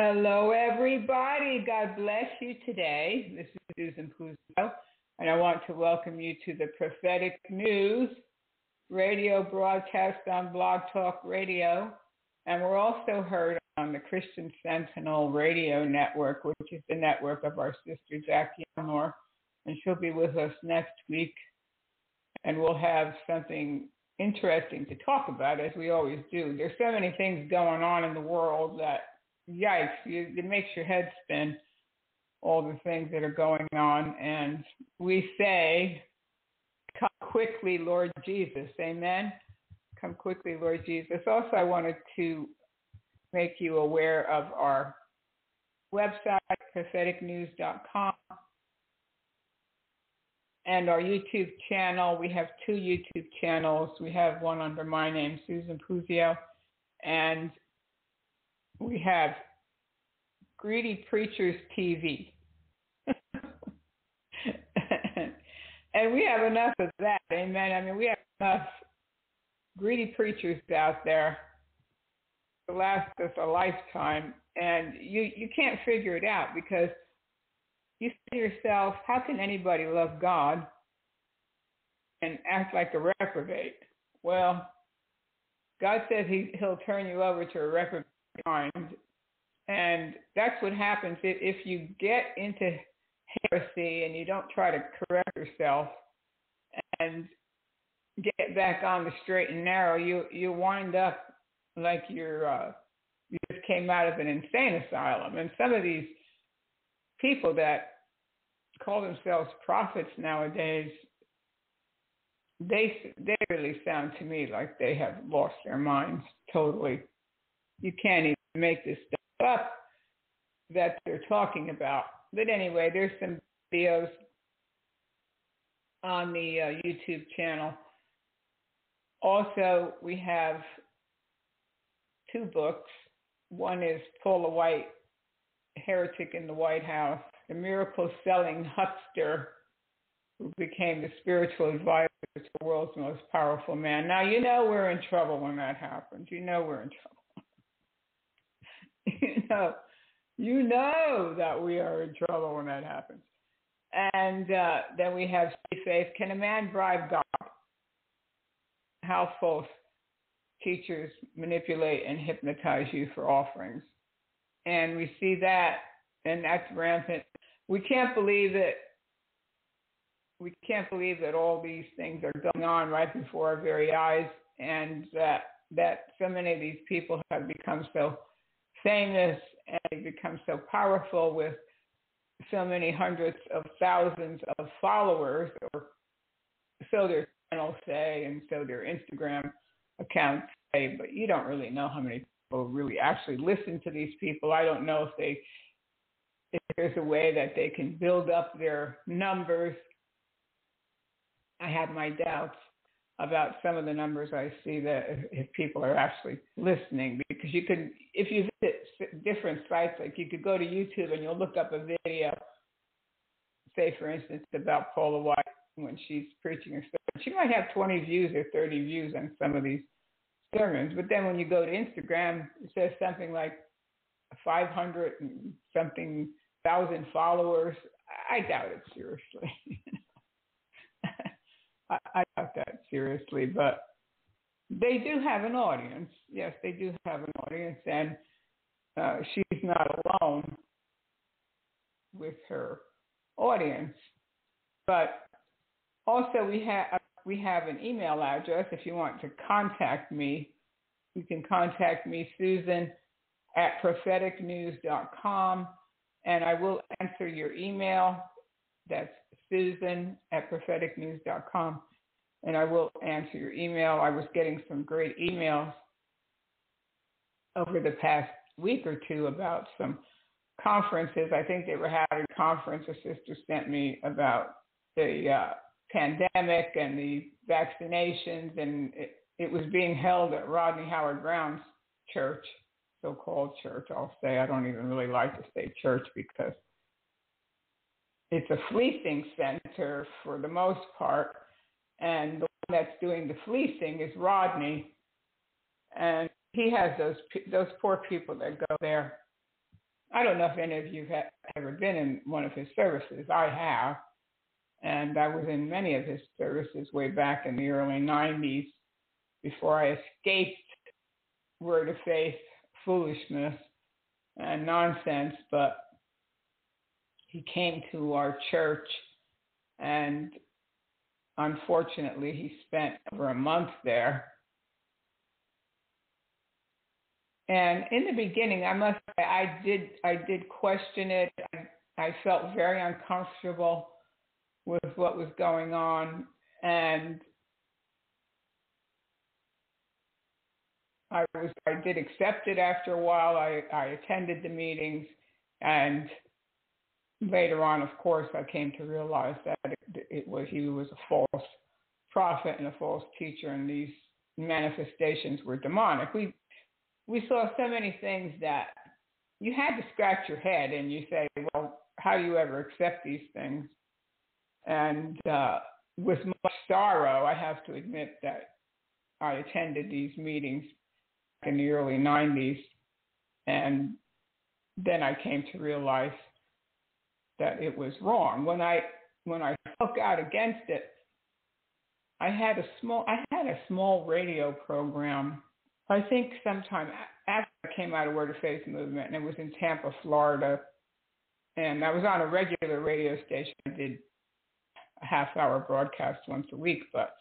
Hello, everybody. God bless you today. This is Susan Puzio, and I want to welcome you to the Prophetic News radio broadcast on Blog Talk Radio. And we're also heard on the Christian Sentinel Radio Network, which is the network of our sister Jackie Elmore. And she'll be with us next week. And we'll have something interesting to talk about, as we always do. There's so many things going on in the world that, yikes, it makes your head spin, all the things that are going on. And we say, Come quickly, Lord Jesus. Amen. Come quickly, Lord Jesus. Also, I wanted to make you aware of our website, propheticnews.com, and our YouTube channel. We have two YouTube channels. We have one under my name, Susan Puzio, and we have Greedy Preachers TV. and we have enough of that. Amen. I mean, we have enough greedy preachers out there to last us a lifetime, and you you can't figure it out because you say to yourself, how can anybody love God and act like a reprobate? Well, God says he, He'll turn you over to a reprobate and that's what happens if, if you get into heresy and you don't try to correct yourself and get back on the straight and narrow, you you wind up like you're uh, you just came out of an insane asylum. And some of these people that call themselves prophets nowadays, they they really sound to me like they have lost their minds totally. You can't even make this stuff up that they're talking about. But anyway, there's some videos on the uh, YouTube channel. Also, we have two books. One is Paula White, Heretic in the White House, the miracle selling huckster who became the spiritual advisor to the world's most powerful man. Now, you know we're in trouble when that happens. You know we're in trouble. you know, you know that we are in trouble when that happens. And uh, then we have faith. Can a man bribe God? How false teachers manipulate and hypnotize you for offerings. And we see that, and that's rampant. We can't believe it. We can't believe that all these things are going on right before our very eyes, and that that so many of these people have become so famous and they become so powerful with so many hundreds of thousands of followers, or so their channels say, and so their Instagram accounts say. But you don't really know how many people really actually listen to these people. I don't know if they if there's a way that they can build up their numbers. I have my doubts about some of the numbers I see that if people are actually listening, because you can, if you visit different sites, like you could go to YouTube and you'll look up a video, say for instance about Paula White when she's preaching her sermon. She might have 20 views or 30 views on some of these sermons, but then when you go to Instagram, it says something like 500 and something thousand followers. I doubt it seriously. I, I doubt that seriously, but they do have an audience. Yes, they do have an audience, and uh, she's not alone with her audience. But also, we have we have an email address. If you want to contact me, you can contact me, Susan, at propheticnews.com. and I will answer your email. That's Susan at propheticnews.com. And I will answer your email. I was getting some great emails over the past week or two about some conferences. I think they were having a conference. A sister sent me about the uh, pandemic and the vaccinations, and it, it was being held at Rodney Howard Browne's church, so-called church. I'll say I don't even really like to say church because it's a fleecing center for the most part, and the one that's doing the fleecing is Rodney, and he has those those poor people that go there. I don't know if any of you have ever been in one of his services. I have, and I was in many of his services way back in the early '90s before I escaped word of faith foolishness and nonsense. But he came to our church and unfortunately he spent over a month there. And in the beginning i must say i did i did question it. I, I felt very uncomfortable with what was going on. And I was I did accept it after a while. I, I attended the meetings and later on, of course, I came to realize that it, it was he was a false prophet and a false teacher, and these manifestations were demonic. We we saw so many things that you had to scratch your head and you say, well, how do you ever accept these things? And uh, with much sorrow, I have to admit that I attended these meetings in the early 90s, and then I came to realize that it was wrong. When I when I spoke out against it, I had a small I had a small radio program. I think sometime after I came out of Word of Faith movement, and it was in Tampa, Florida, and I was on a regular radio station. I did a half hour broadcast once a week, but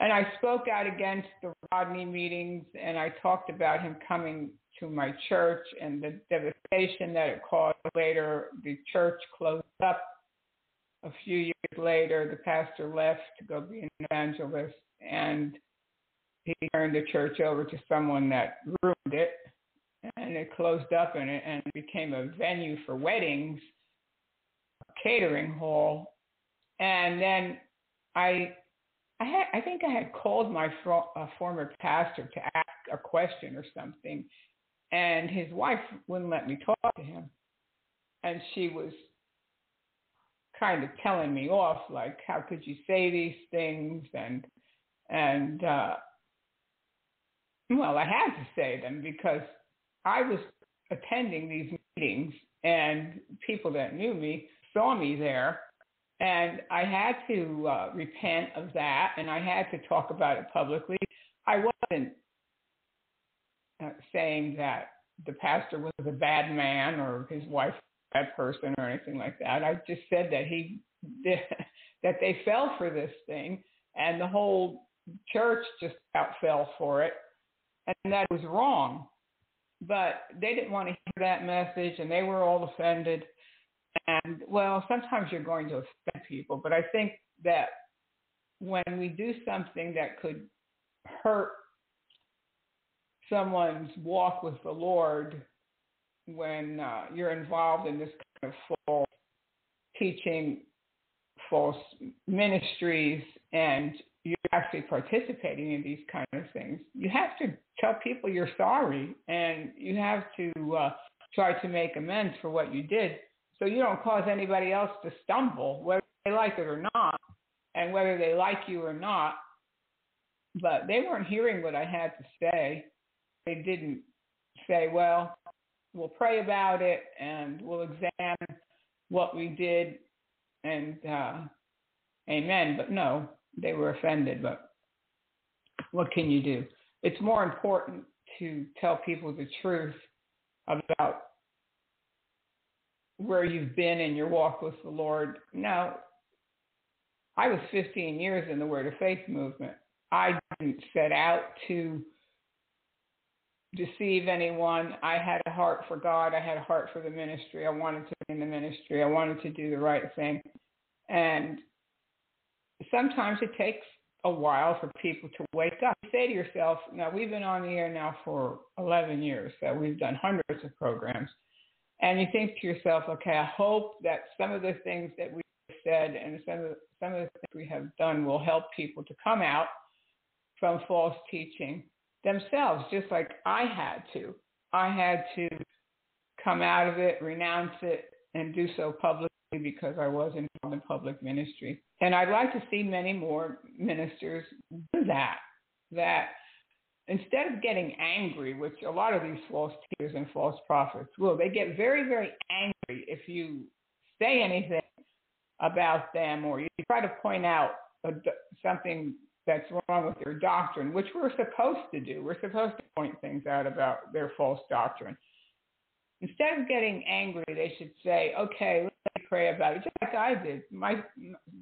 and I spoke out against the Rodney meetings, and I talked about him coming to my church and the devastation that it caused. Later, the church closed up. A few years later, the pastor left to go be an evangelist, and he turned the church over to someone that ruined it, and it closed up and it and became a venue for weddings, a catering hall, and then I I had, I think I had called my uh, former pastor to ask a question or something, and his wife wouldn't let me talk to him, and she was kind of telling me off, like, "How could you say these things?" and and uh, well, I had to say them because I was attending these meetings, and people that knew me saw me there and I had to uh, repent of that, and I had to talk about it publicly. I wasn't Uh, saying that the pastor was a bad man or his wife a bad person or anything like that. I just said that he that they fell for this thing, and the whole church just fell for it, and that was wrong. But they didn't want to hear that message, and they were all offended. And well, sometimes you're going to offend people, but I think that when we do something that could hurt someone's walk with the Lord, when uh, you're involved in this kind of false teaching, false ministries, and you're actually participating in these kind of things, you have to tell people you're sorry and you have to uh, try to make amends for what you did so you don't cause anybody else to stumble, whether they like it or not, and whether they like you or not. But they weren't hearing what I had to say. They didn't say, well, we'll pray about it and we'll examine what we did and uh, amen. But no, they were offended. But what can you do? It's more important to tell people the truth about where you've been in your walk with the Lord. Now, I was 15 years in the Word of Faith movement. I didn't set out to deceive anyone. I had a heart for God. I had a heart for the ministry. I wanted to be in the ministry. I wanted to do the right thing. And sometimes it takes a while for people to wake up. You say to yourself, now we've been on the air now for 11 years, so we've done hundreds of programs. And you think to yourself, okay, I hope that some of the things that we said and some of, some of the things we have done will help people to come out from false teaching themselves, just like I had to. I had to come out of it, renounce it, and do so publicly because I was involved in public ministry. And I'd like to see many more ministers do that. That instead of getting angry, which a lot of these false teachers and false prophets will, they get very, very angry if you say anything about them or you try to point out something that's wrong with their doctrine, which we're supposed to do. We're supposed to point things out about their false doctrine. Instead of getting angry, they should say, "Okay, let me pray about it." Just like I did. My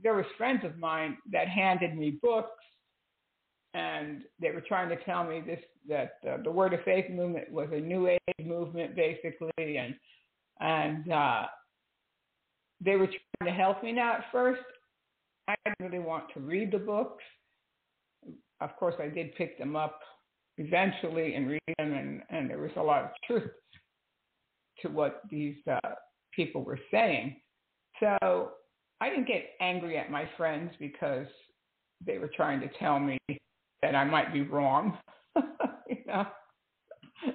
there was friends of mine that handed me books, and they were trying to tell me this that uh, the Word of Faith movement was a New Age movement, basically, and and uh, they were trying to help me. Now, at first, I didn't really want to read the books of course, I did pick them up eventually and read them, and, and there was a lot of truth to what these uh, people were saying. So I didn't get angry at my friends because they were trying to tell me that I might be wrong. you know,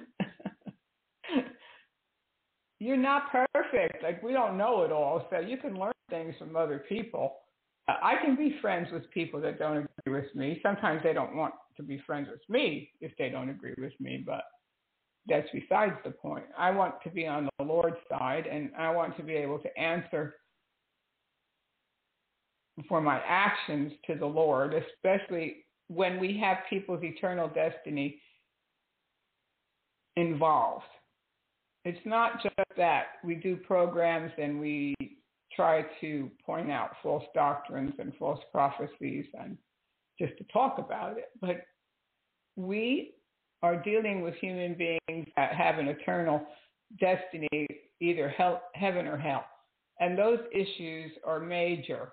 you're not perfect. Like we don't know it all, so you can learn things from other people. I can be friends with people that don't with me. Sometimes they don't want to be friends with me if they don't agree with me, but that's besides the point. I want to be on the Lord's side and I want to be able to answer for my actions to the Lord, especially when we have people's eternal destiny involved. It's not just that we do programs and we try to point out false doctrines and false prophecies and just to talk about it. But we are dealing with human beings that have an eternal destiny, either hell, heaven or hell. And those issues are major.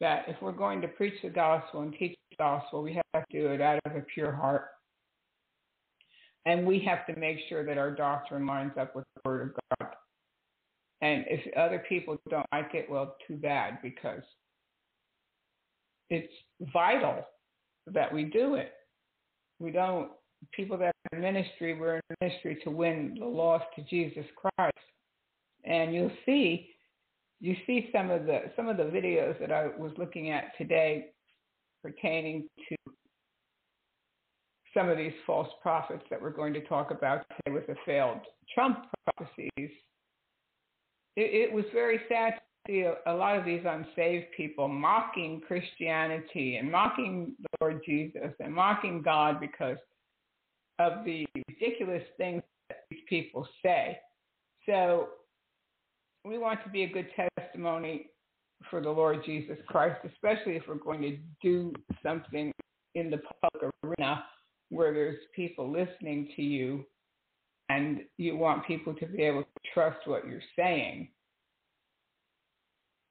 That if we're going to preach the gospel and teach the gospel, we have to do it out of a pure heart. And we have to make sure that our doctrine lines up with the Word of God. And if other people don't like it, well, too bad because it's vital that we do it. We don't, people that are in ministry, we're in ministry to win the lost to Jesus Christ. And you'll see, you see some of the some of the videos that I was looking at today pertaining to some of these false prophets that we're going to talk about today with the failed Trump prophecies it, it was very sad see a, a lot of these unsaved people mocking Christianity and mocking the Lord Jesus and mocking God because of the ridiculous things that these people say. So we want to be a good testimony for the Lord Jesus Christ, especially if we're going to do something in the public arena where there's people listening to you and you want people to be able to trust what you're saying.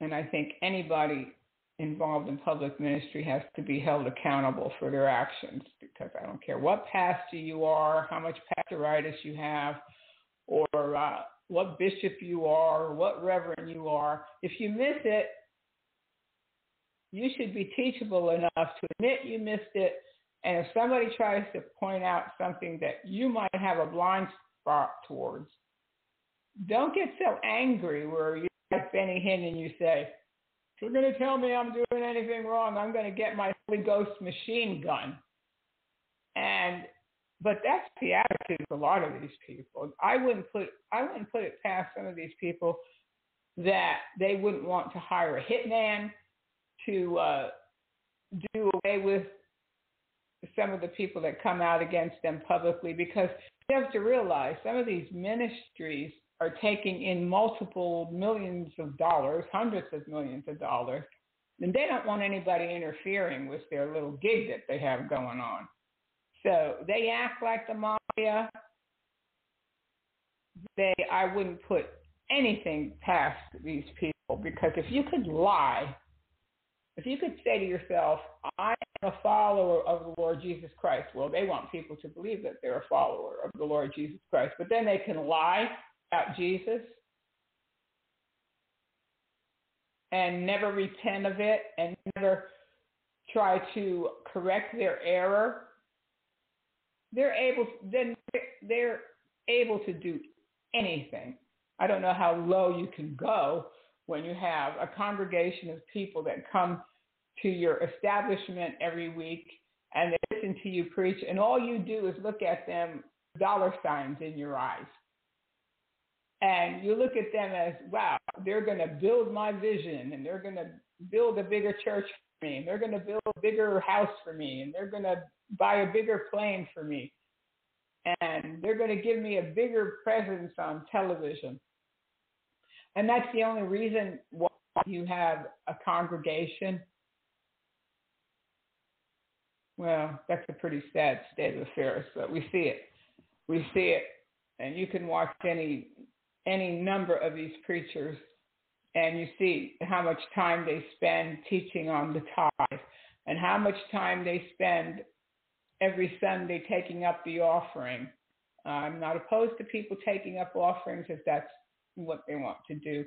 And I think anybody involved in public ministry has to be held accountable for their actions because I don't care what pastor you are, how much pastoritis you have, or uh, what bishop you are, or what reverend you are. If you miss it, you should be teachable enough to admit you missed it. And if somebody tries to point out something that you might have a blind spot towards. Don't get so angry where you like Benny Hinn and you say, if you're going to tell me I'm doing anything wrong, I'm going to get my Holy Ghost machine gun. And but that's the attitude of a lot of these people. I wouldn't put I wouldn't put it past some of these people that they wouldn't want to hire a hitman to uh, do away with some of the people that come out against them publicly because you have to realize some of these ministries are taking in multiple millions of dollars, hundreds of millions of dollars, and they don't want anybody interfering with their little gig that they have going on. So they act like the mafia. They, I wouldn't put anything past these people because if you could lie, if you could say to yourself, I am a follower of the Lord Jesus Christ, well, they want people to believe that they're a follower of the Lord Jesus Christ, but then they can lie about Jesus and never repent of it and never try to correct their error, they're able then they're able to do anything. I don't know how low you can go when you have a congregation of people that come to your establishment every week and they listen to you preach and all you do is look at them dollar signs in your eyes. And you look at them as, wow, they're going to build my vision and they're going to build a bigger church for me and they're going to build a bigger house for me and they're going to buy a bigger plane for me and they're going to give me a bigger presence on television. And that's the only reason why you have a congregation. Well, that's a pretty sad state of affairs, but we see it. We see it. And you can watch any any number of these preachers and you see how much time they spend teaching on the tithe and how much time they spend every Sunday taking up the offering. I'm not opposed to people taking up offerings if that's what they want to do.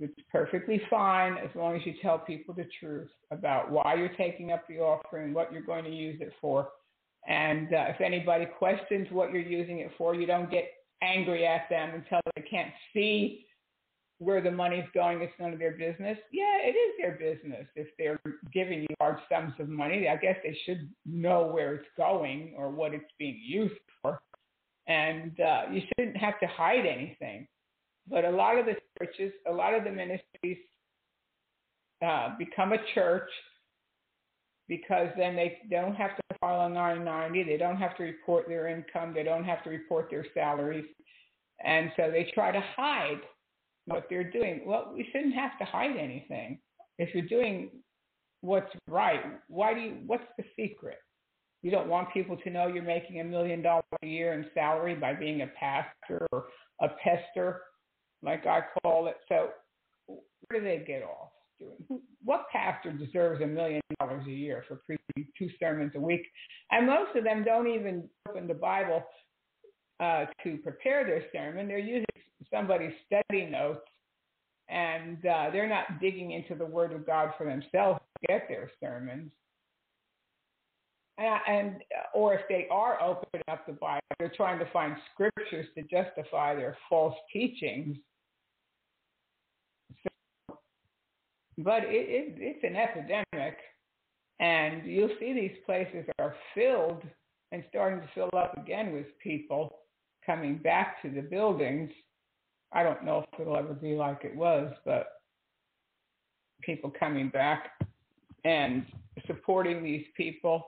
It's perfectly fine as long as you tell people the truth about why you're taking up the offering, what you're going to use it for. And uh, if anybody questions what you're using it for, you don't get angry at them them they can't see where the money's going, it's none of their business. Yeah, it is their business. If they're giving you large sums of money, I guess they should know where it's going or what it's being used for. And uh, you shouldn't have to hide anything. But a lot of the churches, a lot of the ministries uh, become a church because then they, don't have to file a 990. They don't have to report their income. They don't have to report their salaries. And so they try to hide what they're doing. Well, we shouldn't have to hide anything. If you're doing what's right, why do you, what's the secret? You don't want people to know you're making a million dollars a year in salary by being a pastor or a pester, like I call it. So where do they get off? What pastor deserves a million dollars a year for preaching two sermons a week? And most of them don't even open the Bible uh, to prepare their sermon. They're using somebody's study notes and uh, they're not digging into the Word of God for themselves to get their sermons. And, and or if they are opening up the Bible, they're trying to find scriptures to justify their false teachings. But it, it, it's an epidemic, and you'll see these places are filled and starting to fill up again with people coming back to the buildings I don't know if it'll ever be like it was, but people coming back and supporting these people.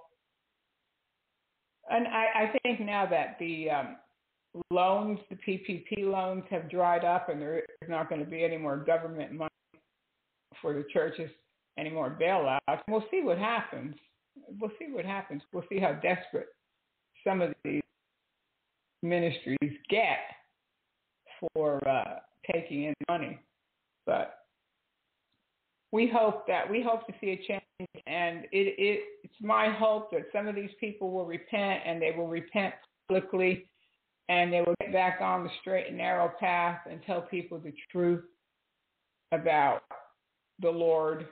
And I, I think now that the um, loans, the PPP loans have dried up and there is not going to be any more government money for the churches, any more bailouts, we'll see what happens. We'll see what happens. We'll see how desperate some of these ministries get for uh, taking in money. But we hope that we hope to see a change, and it, it it's my hope that some of these people will repent and they will repent publicly, and they will get back on the straight and narrow path and tell people the truth about the Lord,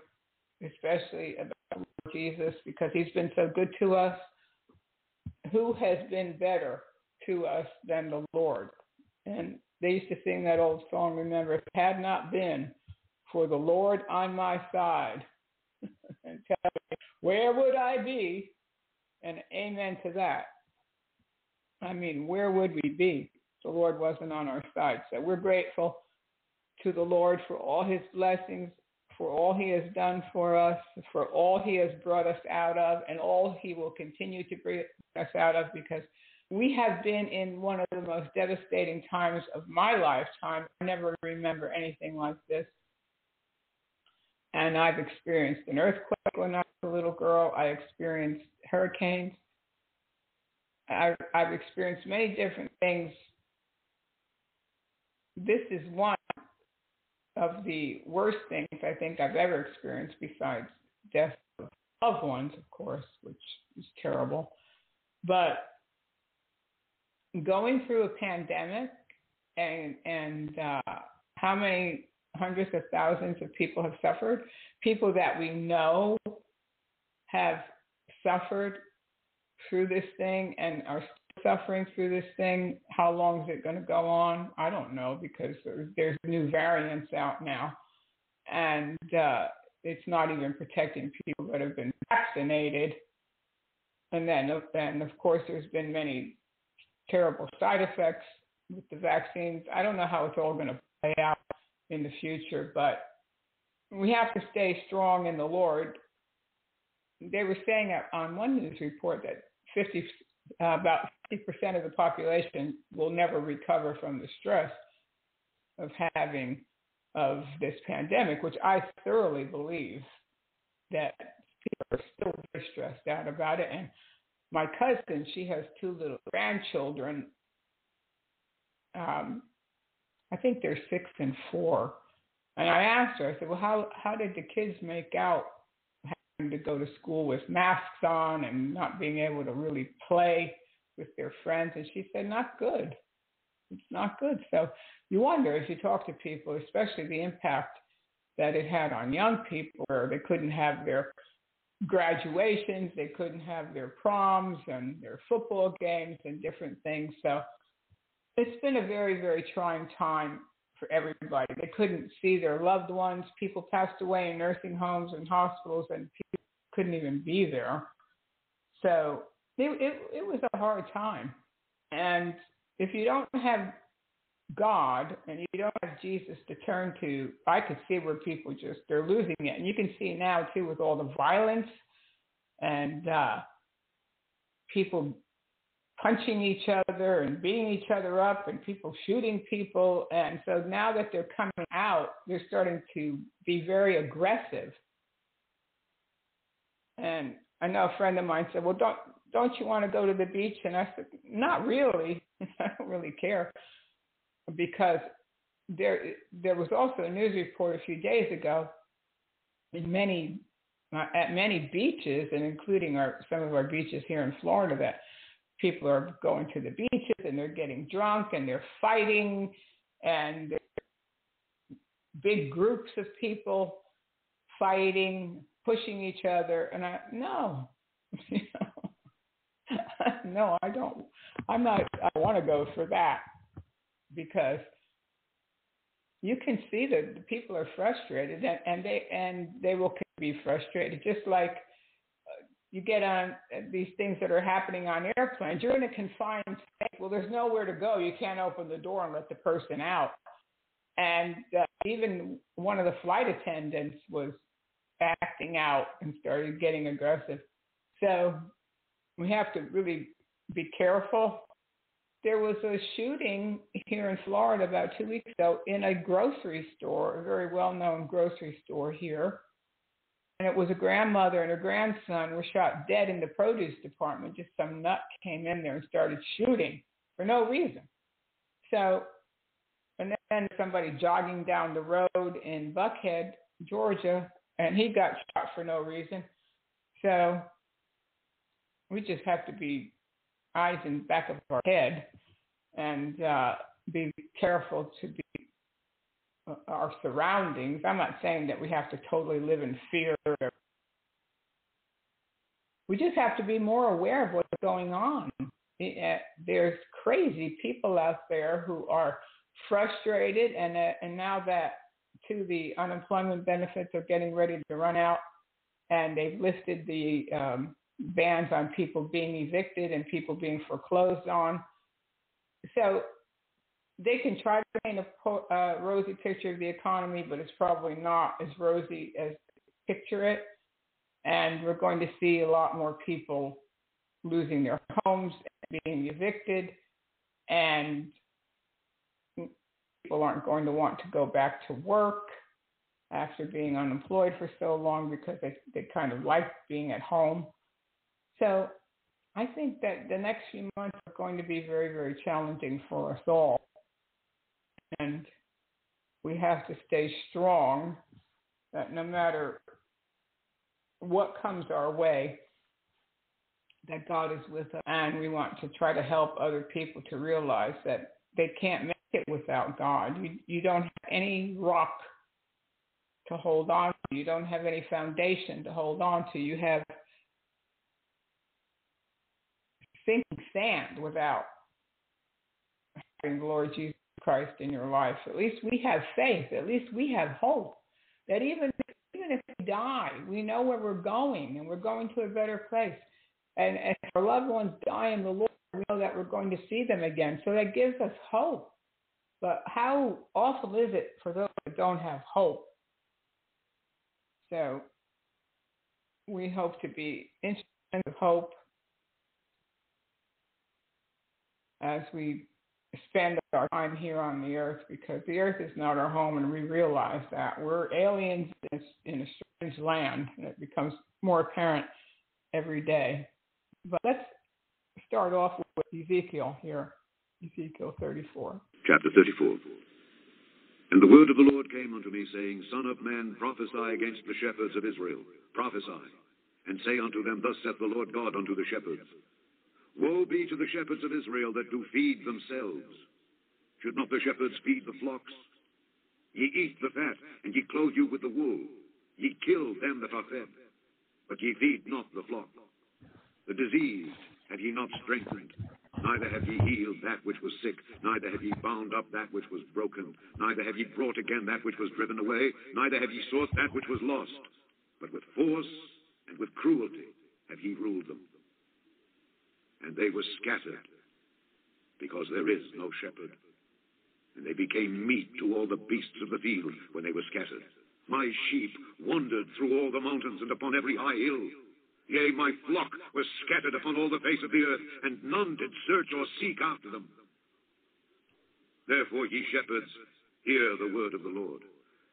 especially about Jesus, because He's been so good to us. Who has been better to us than the Lord? And they used to sing that old song, remember, if it had not been for the Lord on my side, and tell me, where would I be? And amen to that. I mean, where would we be? If the Lord wasn't on our side. So we're grateful to the Lord for all his blessings, for all he has done for us, for all he has brought us out of, and all he will continue to bring us out of because we have been in one of the most devastating times of my lifetime. I never remember anything like this. And I've experienced an earthquake when I was a little girl. I experienced hurricanes. I've, I've experienced many different things this is one of the worst things I think I've ever experienced besides death of loved ones, of course, which is terrible. But going through a pandemic and and uh, how many hundreds of thousands of people have suffered, people that we know have suffered through this thing and are suffering through this thing. How long is it going to go on? I don't know because there's, there's new variants out now, and uh, it's not even protecting people that have been vaccinated. And then, and of course, there's been many terrible side effects with the vaccines. I don't know how it's all going to play out in the future, but we have to stay strong in the Lord. They were saying on one news report that 50, uh, about 50% of the population will never recover from the stress of having of this pandemic, which I thoroughly believe that people are still very stressed out about it. And my cousin, she has two little grandchildren. Um, I think they're six and four. And I asked her, I said, well, how, how did the kids make out to go to school with masks on and not being able to really play with their friends? And she said, not good. It's not good. So you wonder as you talk to people, especially the impact that it had on young people where they couldn't have their graduations, they couldn't have their proms and their football games and different things. So it's been a very, very trying time for everybody. They couldn't see their loved ones. People passed away in nursing homes and hospitals, and people couldn't even be there. So it, it, it was a hard time. And if you don't have God and you don't have Jesus to turn to, I could see where people just they're losing it, and you can see now too with all the violence and uh, people punching each other and beating each other up and people shooting people. And so now that they're coming out, they're starting to be very aggressive. And I know a friend of mine said, "Well, don't don't you want to go to the beach?" And I said, "Not really. I don't really care." because there there was also a news report a few days ago in many uh, at many beaches and including our some of our beaches here in Florida that people are going to the beaches and they're getting drunk and they're fighting and big groups of people fighting pushing each other. And I no no I don't I'm not I want to go for that because you can see that the people are frustrated and, and they and they will be frustrated just like you get on these things that are happening on airplanes you're in a confined space. Well there's nowhere to go. You can't open the door and let the person out. And uh, even one of the flight attendants was acting out and started getting aggressive. So we have to really be careful. There was a shooting here in Florida about two weeks ago in a grocery store, a very well known grocery store here. And it was a grandmother and her grandson were shot dead in the produce department. Just some nut came in there and started shooting for no reason. So, and then somebody jogging down the road in Buckhead, Georgia, and he got shot for no reason. So, we just have to be eyes in the back of our head and uh, be careful to be our surroundings. I'm not saying that we have to totally live in fear. We just have to be more aware of what's going on. Uh, there's crazy people out there who are frustrated, and uh, and now that to the unemployment benefits are getting ready to run out, and they've lifted the um, bans on people being evicted and people being foreclosed on. So they can try to paint a uh, rosy picture of the economy, but it's probably not as rosy as picture it. And we're going to see a lot more people losing their homes being evicted, and people aren't going to want to go back to work after being unemployed for so long because they, they kind of like being at home. So I think that the next few months are going to be very, very challenging for us all. And we have to stay strong that no matter what comes our way, that God is with us. And we want to try to help other people to realize that they can't make it without God. You, you don't have any rock to hold on to. You don't have any foundation to hold on to. You have sinking sand without having the Lord Jesus Christ in your life. At least we have faith. At least we have hope that even even if we die, we know where we're going and we're going to a better place. And if our loved ones die in the Lord, we know that we're going to see them again. So that gives us hope. But how awful is it for those that don't have hope? So we hope to be instruments of hope as we spend our time here on the earth because the earth is not our home and we realize that. We're aliens in a strange land and it becomes more apparent every day. But let's start off with Ezekiel here, Ezekiel 34. Chapter 34. And the word of the Lord came unto me, saying, Son of man, prophesy against the shepherds of Israel. Prophesy, and say unto them, Thus saith the Lord God unto the shepherds. Woe be to the shepherds of Israel that do feed themselves. Should not the shepherds feed the flocks? Ye eat the fat, and ye clothe you with the wool. Ye kill them that are fed, but ye feed not the flock. The diseased have ye not strengthened, neither have ye healed that which was sick, neither have ye bound up that which was broken, neither have ye brought again that which was driven away, neither have ye sought that which was lost, but with force and with cruelty have ye ruled them and they were scattered because there is no shepherd. And they became meat to all the beasts of the field when they were scattered. My sheep wandered through all the mountains and upon every high hill. Yea, my flock was scattered upon all the face of the earth, and none did search or seek after them. Therefore, ye shepherds, hear the word of the Lord.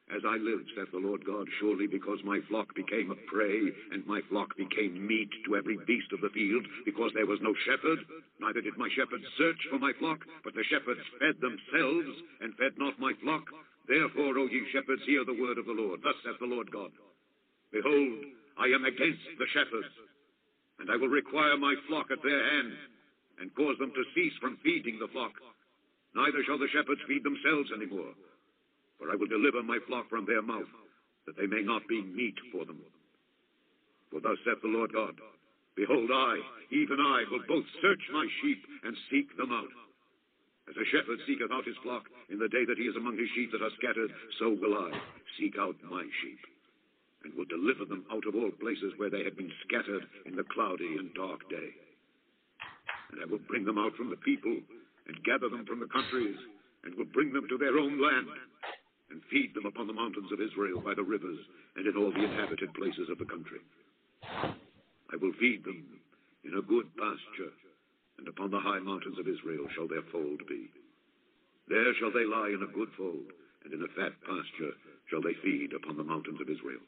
As I live, saith the Lord God, surely because my flock became a prey, and my flock became meat to every beast of the field, because there was no shepherd, neither did my shepherds search for my flock, but the shepherds fed themselves, and fed not my flock. Therefore, O ye shepherds, hear the word of the Lord. Thus saith the Lord God. Behold, I am against the shepherds, and I will require my flock at their hand, and cause them to cease from feeding the flock. Neither shall the shepherds feed themselves any more for I will deliver my flock from their mouth, that they may not be meat for them. For thus saith the Lord God, Behold, I, even I, will both search my sheep and seek them out. As a shepherd seeketh out his flock in the day that he is among his sheep that are scattered, so will I seek out my sheep, and will deliver them out of all places where they have been scattered in the cloudy and dark day. And I will bring them out from the people, and gather them from the countries, and will bring them to their own land and feed them upon the mountains of Israel by the rivers and in all the inhabited places of the country. I will feed them in a good pasture, and upon the high mountains of Israel shall their fold be. There shall they lie in a good fold, and in a fat pasture shall they feed upon the mountains of Israel.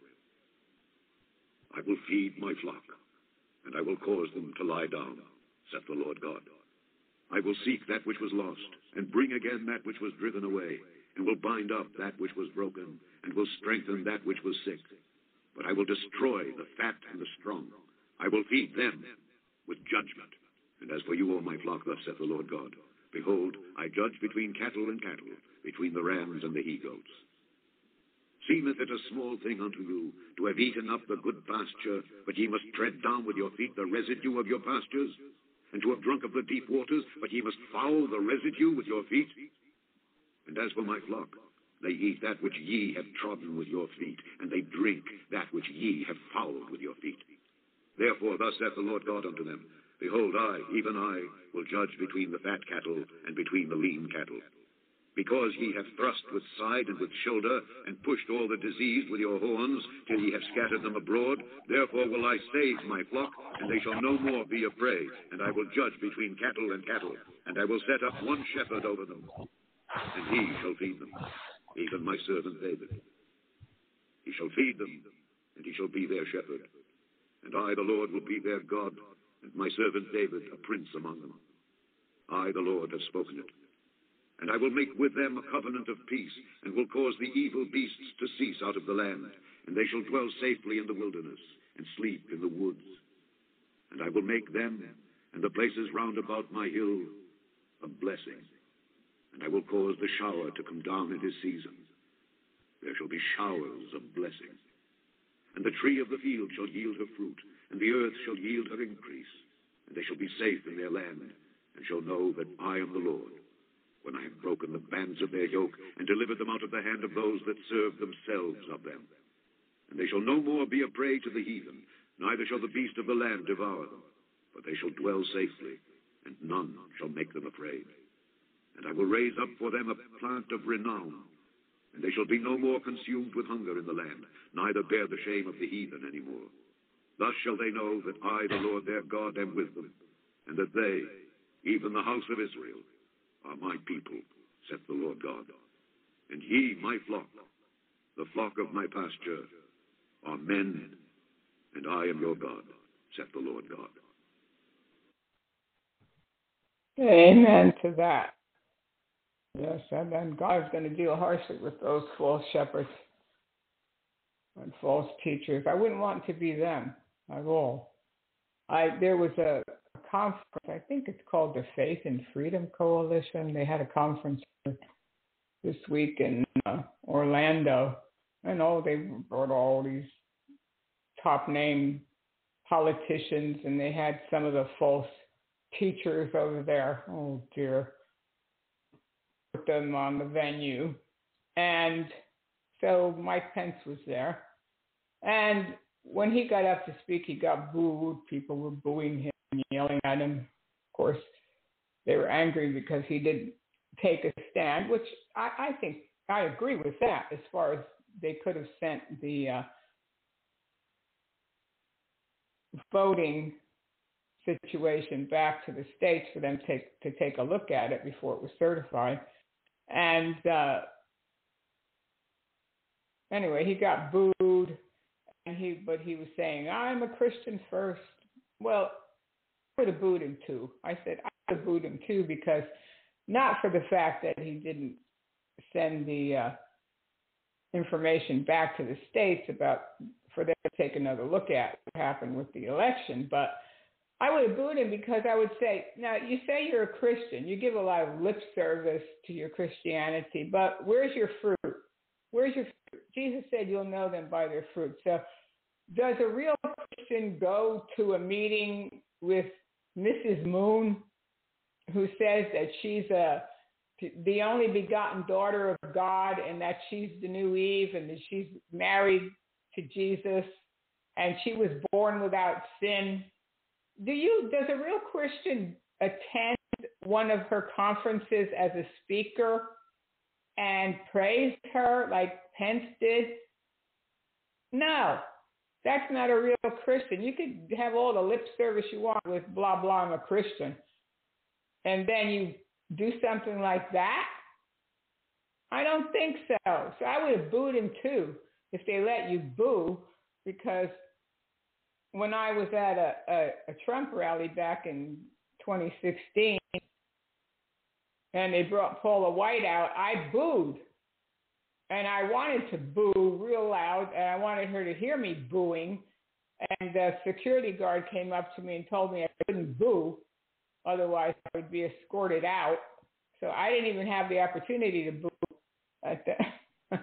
I will feed my flock, and I will cause them to lie down, saith the Lord God. I will seek that which was lost, and bring again that which was driven away, and will bind up that which was broken, and will strengthen that which was sick. But I will destroy the fat and the strong. I will feed them with judgment. And as for you, O my flock, thus saith the Lord God, Behold, I judge between cattle and cattle, between the rams and the he-goats. Seemeth it a small thing unto you to have eaten up the good pasture, but ye must tread down with your feet the residue of your pastures? And to have drunk of the deep waters, but ye must foul the residue with your feet? And as for my flock, they eat that which ye have trodden with your feet, and they drink that which ye have fouled with your feet. Therefore thus saith the Lord God unto them, Behold, I, even I, will judge between the fat cattle and between the lean cattle. Because ye have thrust with side and with shoulder, and pushed all the diseased with your horns, till ye have scattered them abroad, therefore will I save my flock, and they shall no more be a prey, and I will judge between cattle and cattle, and I will set up one shepherd over them and he shall feed them, even my servant David. He shall feed them, and he shall be their shepherd. And I, the Lord, will be their God, and my servant David a prince among them. I, the Lord, have spoken it. And I will make with them a covenant of peace, and will cause the evil beasts to cease out of the land, and they shall dwell safely in the wilderness, and sleep in the woods. And I will make them, and the places round about my hill, a blessing. And I will cause the shower to come down in his season. There shall be showers of blessing. And the tree of the field shall yield her fruit, and the earth shall yield her increase. And they shall be safe in their land, and shall know that I am the Lord when I have broken the bands of their yoke and delivered them out of the hand of those that serve themselves of them. And they shall no more be a prey to the heathen, neither shall the beast of the land devour them, but they shall dwell safely, and none shall make them afraid. And I will raise up for them a plant of renown, and they shall be no more consumed with hunger in the land, neither bear the shame of the heathen any more. Thus shall they know that I, the Lord their God, am with them, and that they, even the house of Israel, are my people, saith the Lord God. And ye, my flock, the flock of my pasture, are men, and I am your God, saith the Lord God. Amen to that. Yes, and then God's going to deal harshly with those false shepherds and false teachers. I wouldn't want to be them at all. I there was a conference. I think it's called the Faith and Freedom Coalition. They had a conference this week in uh, Orlando, and oh, they brought all these top name politicians, and they had some of the false teachers over there. Oh dear, them on the venue, and so Mike Pence was there, and when he got up to speak, he got booed. People were booing him and yelling at him. Of course, they were angry because he didn't take a stand, which I, I think I agree with that as far as they could have sent the uh, voting situation back to the states for them to to take a look at it before it was certified. And uh, anyway, he got booed, and he but he was saying, "I'm a Christian first. Well, would have booed him too. I said I would have booed him too because not for the fact that he didn't send the uh, information back to the states about for them to take another look at what happened with the election, but I would have booed him because I would say, now you say you're a Christian, you give a lot of lip service to your Christianity, but where's your fruit? Where's your fruit? Jesus said you'll know them by their fruit. So does a real Christian go to a meeting with Mrs. Moon, who says that she's a the only begotten daughter of God and that she's the new Eve and that she's married to Jesus and she was born without sin. Do you does a real Christian attend one of her conferences as a speaker and praise her like Pence did? No. That's not a real Christian. You could have all the lip service you want with blah, blah, I'm a Christian. And then you do something like that? I don't think so. So I would have booed him too if they let you boo because when I was at a, a, a Trump rally back in 2016 and they brought Paula White out, I booed and I wanted to boo real loud, and I wanted her to hear me booing. And the security guard came up to me and told me I couldn't boo, otherwise I would be escorted out. So I didn't even have the opportunity to boo at that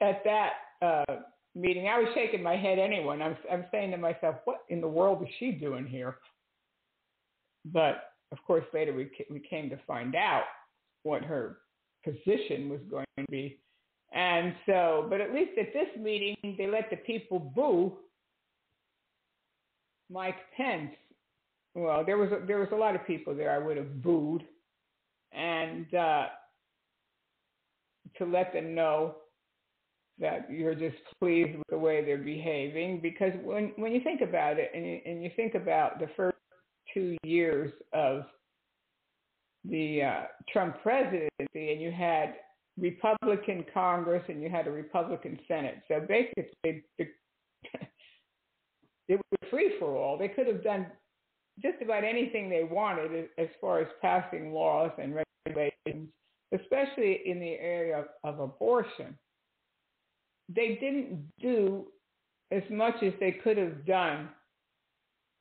at that uh, meeting. I was shaking my head anyway. I'm I'm saying to myself, what in the world is she doing here? But of course, later we we came to find out what her position was going to be. And so, but at least at this meeting, they let the people boo Mike Pence. Well, there was a, there was a lot of people there I would have booed, and uh, to let them know that you're just pleased with the way they're behaving. Because when when you think about it, and you, and you think about the first two years of the uh, Trump presidency, and you had Republican Congress and you had a Republican Senate. So basically, the, it was free for all. They could have done just about anything they wanted as far as passing laws and regulations, especially in the area of, of abortion. They didn't do as much as they could have done.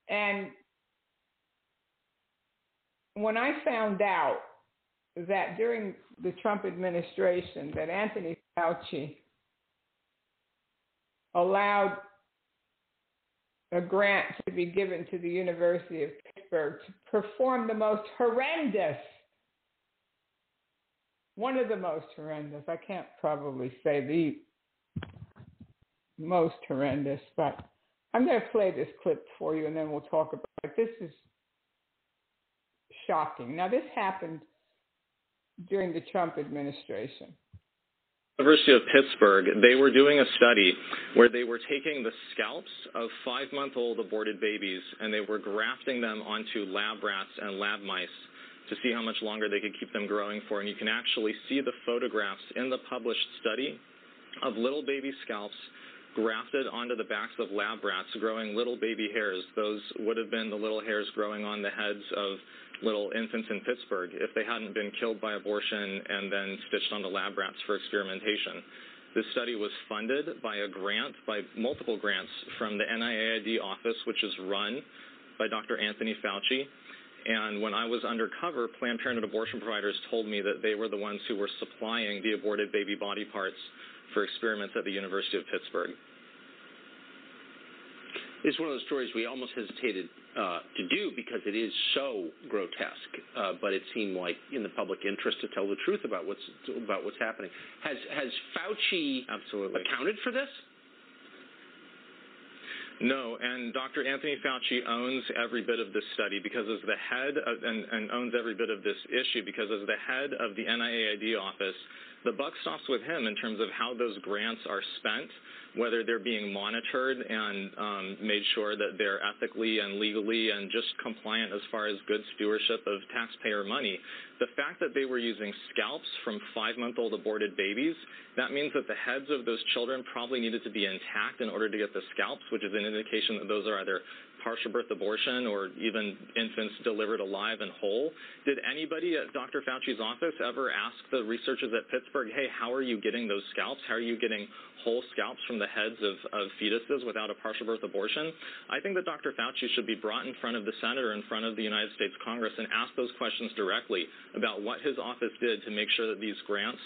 And when I found out that during the Trump administration that Anthony Fauci allowed a grant to be given to the University of Pittsburgh to perform the most horrendous, one of the most horrendous, I can't probably say the most horrendous, but I'm going to play this clip for you and then we'll talk about it. This is shocking. Now, this happened during the Trump administration. University of Pittsburgh, they were doing a study where they were taking the scalps of five-month-old aborted babies and they were grafting them onto lab rats and lab mice to see how much longer they could keep them growing for. And you can actually see the photographs in the published study of little baby scalps grafted onto the backs of lab rats growing little baby hairs. Those would have been the little hairs growing on the heads of little infants in Pittsburgh if they hadn't been killed by abortion and then stitched onto lab rats for experimentation. This study was funded by a grant, by multiple grants from the NIAID office, which is run by Dr. Anthony Fauci. And when I was undercover, Planned Parenthood abortion providers told me that they were the ones who were supplying the aborted baby body parts for experiments at the University of Pittsburgh. It's one of those stories we almost hesitated uh, to do because it is so grotesque, uh, but it seemed like in the public interest to tell the truth about what's about what's happening. Has has Fauci Absolutely. accounted for this? No, and Dr. Anthony Fauci owns every bit of this study because as the head of, and, and owns every bit of this issue because as the head of the NIAID office, the buck stops with him in terms of how those grants are spent whether they're being monitored and um, made sure that they're ethically and legally and just compliant as far as good stewardship of taxpayer money. The fact that they were using scalps from five-month-old aborted babies, that means that the heads of those children probably needed to be intact in order to get the scalps, which is an indication that those are either partial birth abortion or even infants delivered alive and whole. Did anybody at Dr. Fauci's office ever ask the researchers at Pittsburgh, hey, how are you getting those scalps? How are you getting whole scalps from the heads of, of fetuses without a partial birth abortion? I think that Dr. Fauci should be brought in front of the Senator, in front of the United States Congress, and ask those questions directly about what his office did to make sure that these grants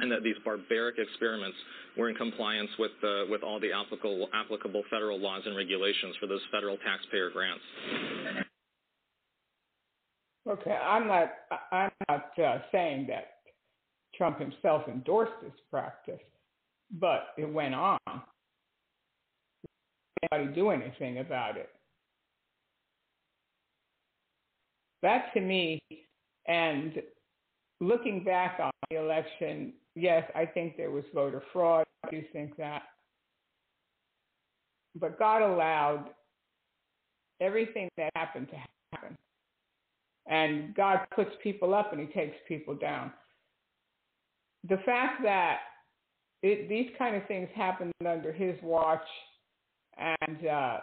and that these barbaric experiments were in compliance with, uh, with all the applicable, federal laws and regulations for those federal taxpayer grants. Okay, I'm not. I'm not uh, saying that Trump himself endorsed this practice, but it went on. Anybody do anything about it? That to me, and looking back on the election, yes, I think there was voter fraud. I do think that. But God allowed everything that happened to happen. And God puts people up and he takes people down. The fact that it, these kind of things happened under his watch and uh,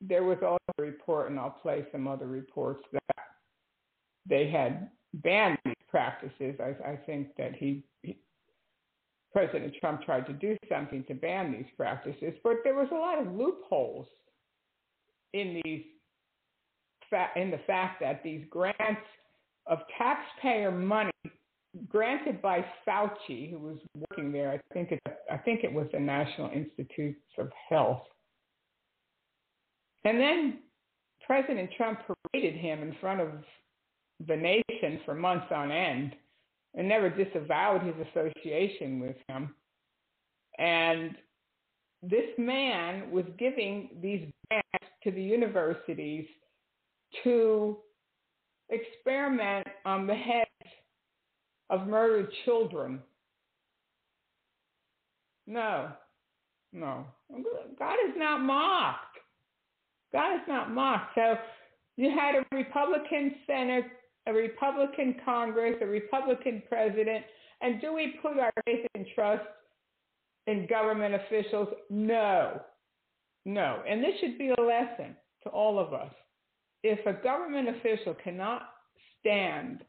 there was also a report, and I'll play some other reports that they had banned practices. I, I think that he, he, President Trump tried to do something to ban these practices, but there was a lot of loopholes in these in the fact that these grants of taxpayer money granted by Fauci, who was working there, I think it, I think it was the National Institutes of Health, and then President Trump paraded him in front of the nation for months on end and never disavowed his association with him. And this man was giving these grants to the universities to experiment on the heads of murdered children. No, no. God is not mocked. God is not mocked. So you had a Republican Senate a Republican Congress, a Republican president, and do we put our faith and trust in government officials? No. No. And this should be a lesson. to all of us. If a government official cannot stand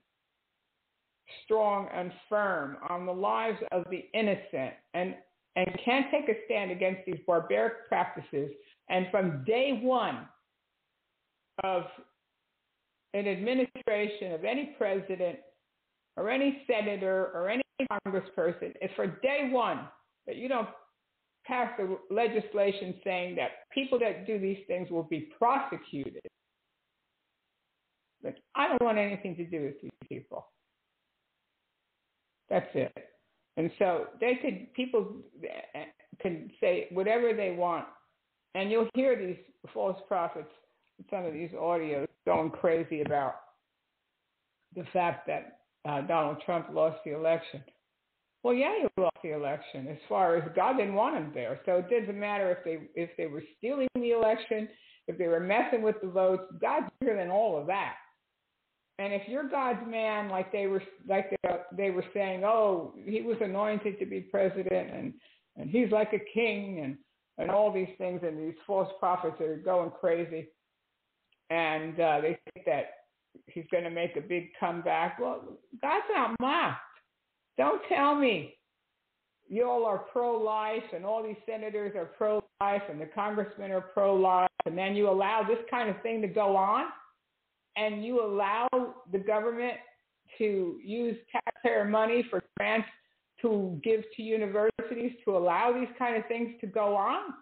strong and firm on the lives of the innocent and and can't take a stand against these barbaric practices and from day one of an administration of any president or any senator or any congressperson if for day one that you don't pass the legislation saying that people that do these things will be prosecuted. I don't want anything to do with these people. That's it. And so they could, people can say whatever they want. And you'll hear these false prophets, some of these audios going crazy about the fact that uh, Donald Trump lost the election. Well, yeah, he lost the election. As far as God didn't want him there, so it doesn't matter if they if they were stealing the election, if they were messing with the votes. God's bigger than all of that. And if you're God's man, like they were like they, they were saying, oh, he was anointed to be president, and and he's like a king, and and all these things, and these false prophets are going crazy, and uh, they think that he's going to make a big comeback. Well, God's not mocked. Don't tell me you all are pro-life and all these senators are pro-life and the congressmen are pro-life and then you allow this kind of thing to go on and you allow the government to use taxpayer money for grants to give to universities to allow these kind of things to go on.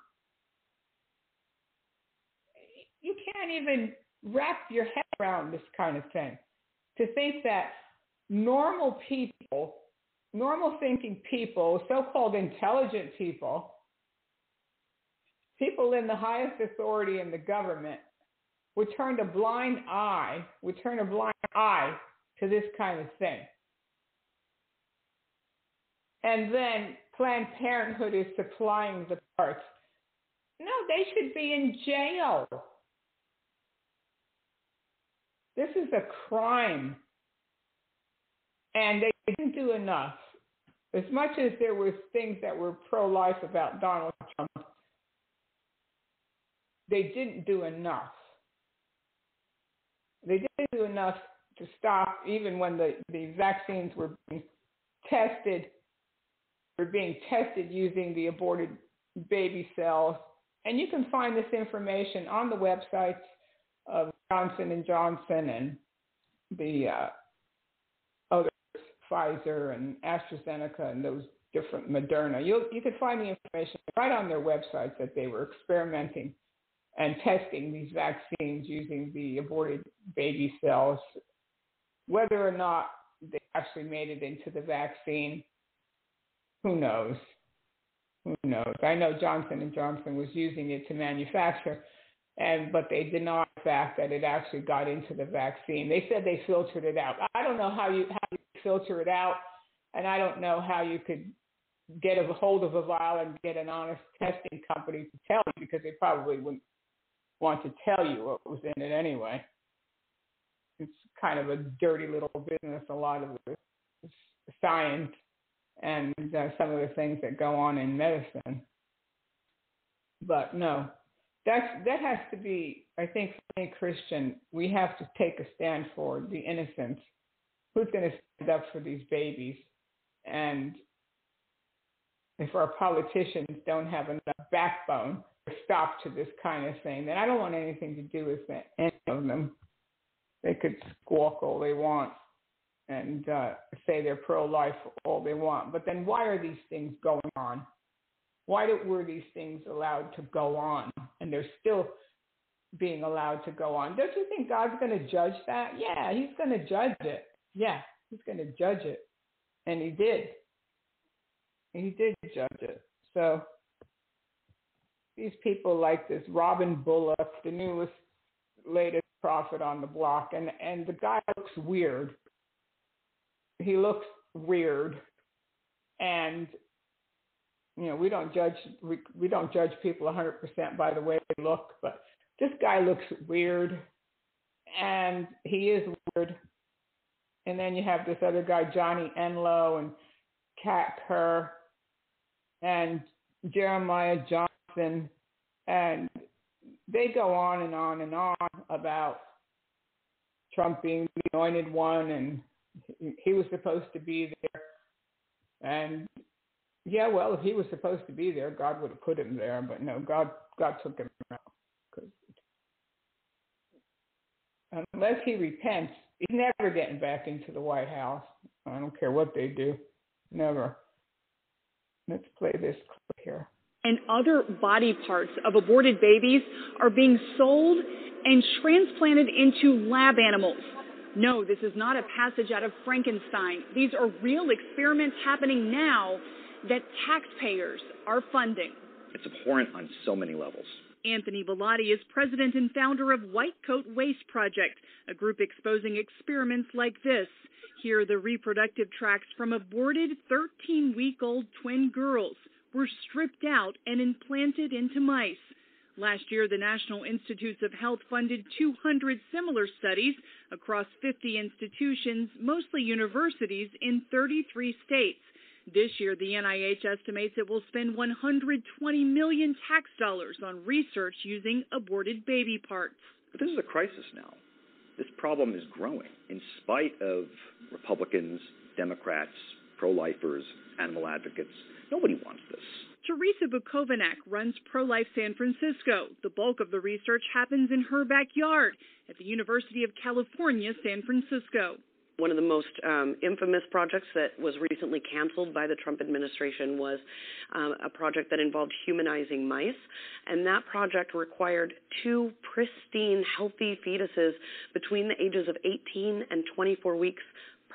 You can't even wrap your head around this kind of thing. To think that normal people normal thinking people, so called intelligent people, people in the highest authority in the government, would turn a blind eye, would turn a blind eye to this kind of thing. And then Planned Parenthood is supplying the parts. No, they should be in jail. This is a crime. And they didn't do enough. As much as there were things that were pro-life about Donald Trump, they didn't do enough. They didn't do enough to stop, even when the, the vaccines were being tested, were being tested using the aborted baby cells. And you can find this information on the websites of Johnson and Johnson and the uh, Pfizer and AstraZeneca and those different Moderna. You you could find the information right on their websites that they were experimenting and testing these vaccines using the aborted baby cells. Whether or not they actually made it into the vaccine, who knows? Who knows? I know Johnson and Johnson was using it to manufacture, and but they denied the fact that it actually got into the vaccine. They said they filtered it out. I don't know how you how you filter it out. And I don't know how you could get a hold of a vial and get an honest testing company to tell you because they probably wouldn't want to tell you what was in it anyway. It's kind of a dirty little business, a lot of the science and uh, some of the things that go on in medicine. But no, that's that has to be. I think for any Christian, we have to take a stand for the innocent. who's going to stand up for these babies? And if our politicians don't have enough backbone to stop to this kind of thing, then I don't want anything to do with any of them. They could squawk all they want and uh, say they're pro-life all they want. But then why are these things going on? Why were these things allowed to go on? And they're still being allowed to go on. Don't you think God's going to judge that? Yeah, he's going to judge it yeah, he's going to judge it. And he did. He did judge it. So these people like this Robin Bullock, the newest, latest prophet on the block, and and the guy looks weird. He looks weird, and you know we don't judge we we don't judge people 100% by the way they look, but this guy looks weird, and he is weird, and then you have this other guy, Johnny Enlow and Kat Kerr and Jeremiah Johnson. And they go on and on and on about Trump being the anointed one and he was supposed to be there. And yeah, well, if he was supposed to be there, God would have put him there. But no, God, God took him out. Unless he repents, he's never getting back into the White House. I don't care what they do, never. Let's play this clip here. And other body parts of aborted babies are being sold and transplanted into lab animals. No, this is not a passage out of Frankenstein. These are real experiments happening now that taxpayers are funding. It's abhorrent on so many levels. Anthony Bellotti is president and founder of White Coat Waste Project, a group exposing experiments like this. Here, the reproductive tracts from aborted 13 week old twin girls were stripped out and implanted into mice. Last year, the National Institutes of Health funded 200 similar studies across 50 institutions, mostly universities, in 33 states. This year, the NIH estimates it will spend 120 million tax dollars on research using aborted baby parts. But this is a crisis now. This problem is growing in spite of Republicans, Democrats, pro lifers, animal advocates. Nobody wants this. Teresa Bukovinac runs Pro Life San Francisco. The bulk of the research happens in her backyard at the University of California, San Francisco. One of the most um, infamous projects that was recently canceled by the Trump administration was um, a project that involved humanizing mice. And that project required two pristine, healthy fetuses between the ages of 18 and 24 weeks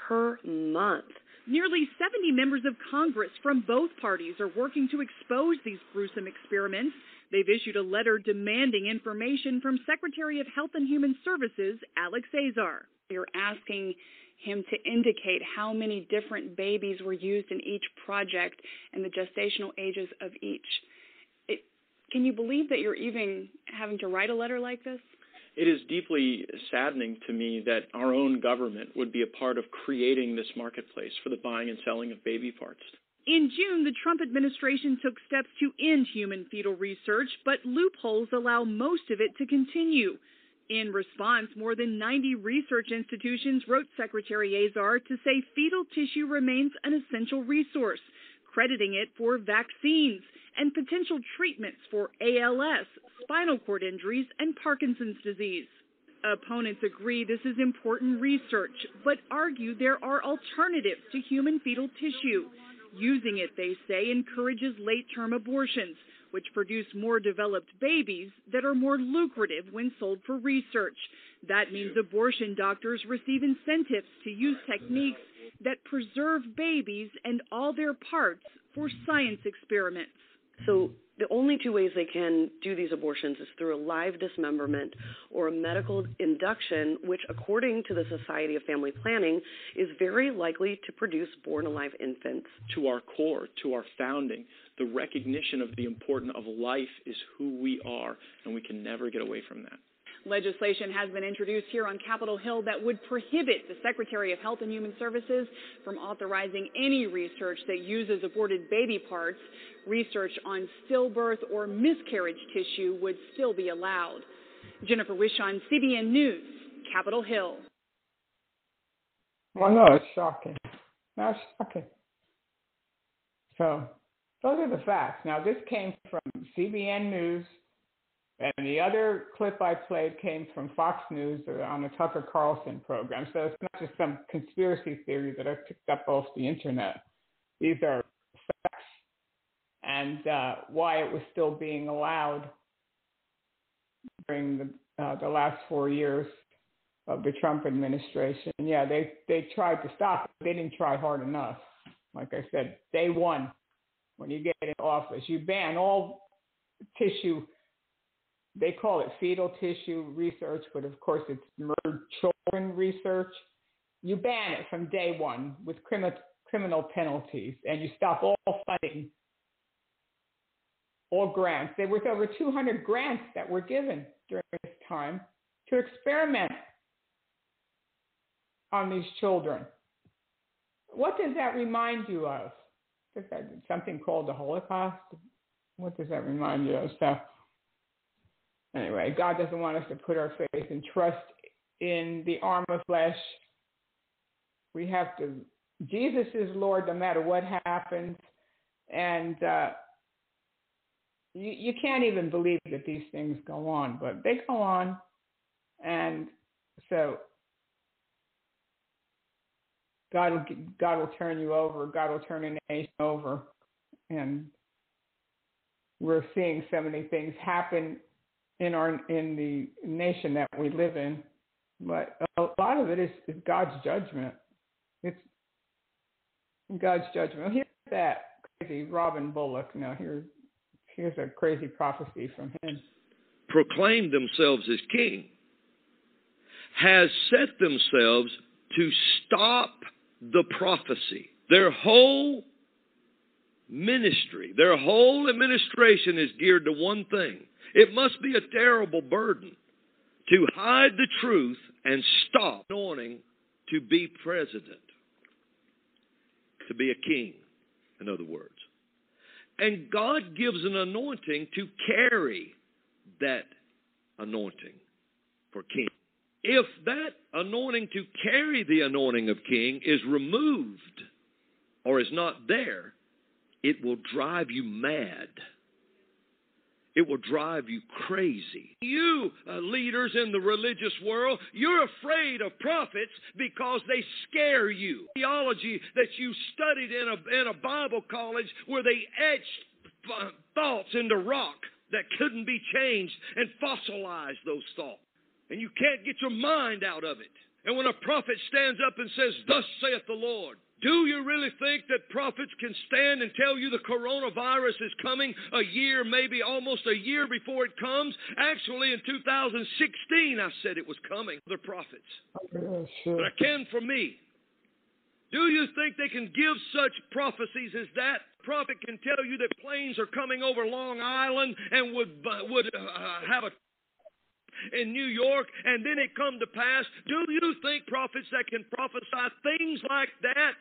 per month. Nearly 70 members of Congress from both parties are working to expose these gruesome experiments. They've issued a letter demanding information from Secretary of Health and Human Services, Alex Azar. You're asking him to indicate how many different babies were used in each project and the gestational ages of each. It, can you believe that you're even having to write a letter like this? It is deeply saddening to me that our own government would be a part of creating this marketplace for the buying and selling of baby parts. In June, the Trump administration took steps to end human fetal research, but loopholes allow most of it to continue. In response, more than 90 research institutions wrote Secretary Azar to say fetal tissue remains an essential resource, crediting it for vaccines and potential treatments for ALS, spinal cord injuries, and Parkinson's disease. Opponents agree this is important research, but argue there are alternatives to human fetal tissue. Using it, they say, encourages late term abortions which produce more developed babies that are more lucrative when sold for research. That means abortion doctors receive incentives to use techniques that preserve babies and all their parts for science experiments. So the only two ways they can do these abortions is through a live dismemberment or a medical induction, which, according to the Society of Family Planning, is very likely to produce born alive infants. To our core, to our founding, the recognition of the importance of life is who we are, and we can never get away from that. Legislation has been introduced here on Capitol Hill that would prohibit the Secretary of Health and Human Services from authorizing any research that uses aborted baby parts. Research on stillbirth or miscarriage tissue would still be allowed. Jennifer Wishon, CBN News, Capitol Hill. Well, no, it's shocking. That's shocking. So, those are the facts. Now, this came from CBN News, and the other clip I played came from Fox News on the Tucker Carlson program. So it's not just some conspiracy theory that I picked up off the internet. These are facts and uh, why it was still being allowed during the, uh, the last four years of the Trump administration. Yeah, they, they tried to stop it. They didn't try hard enough. Like I said, day one, when you get in office, you ban all tissue they call it fetal tissue research, but of course it's murdered children research. You ban it from day one with criminal penalties, and you stop all funding, all grants. There was over 200 grants that were given during this time to experiment on these children. What does that remind you of? That something called the Holocaust? What does that remind you of? Anyway, God doesn't want us to put our faith and trust in the arm of flesh. We have to, Jesus is Lord no matter what happens. And uh, you, you can't even believe that these things go on, but they go on. And so God will, God will turn you over. God will turn a nation over. And we're seeing so many things happen in our in the nation that we live in, but a lot of it is, is God's judgment. It's God's judgment. Here's that crazy Robin Bullock. Now here's here's a crazy prophecy from him. Proclaimed themselves as king has set themselves to stop the prophecy. Their whole ministry, their whole administration is geared to one thing. It must be a terrible burden to hide the truth and stop anointing to be president, to be a king, in other words. And God gives an anointing to carry that anointing for king. If that anointing to carry the anointing of king is removed or is not there, it will drive you mad. It will drive you crazy. You, uh, leaders in the religious world, you're afraid of prophets because they scare you. Theology that you studied in a, in a Bible college where they etched thoughts into rock that couldn't be changed and fossilized those thoughts. And you can't get your mind out of it. And when a prophet stands up and says, Thus saith the Lord, do you really think that prophets can stand and tell you the coronavirus is coming a year, maybe almost a year before it comes? Actually, in 2016, I said it was coming. The prophets. Oh, sure. But I can for me. Do you think they can give such prophecies as that? Prophet can tell you that planes are coming over Long Island and would would uh, have a in New York, and then it come to pass. Do you think prophets that can prophesy things like that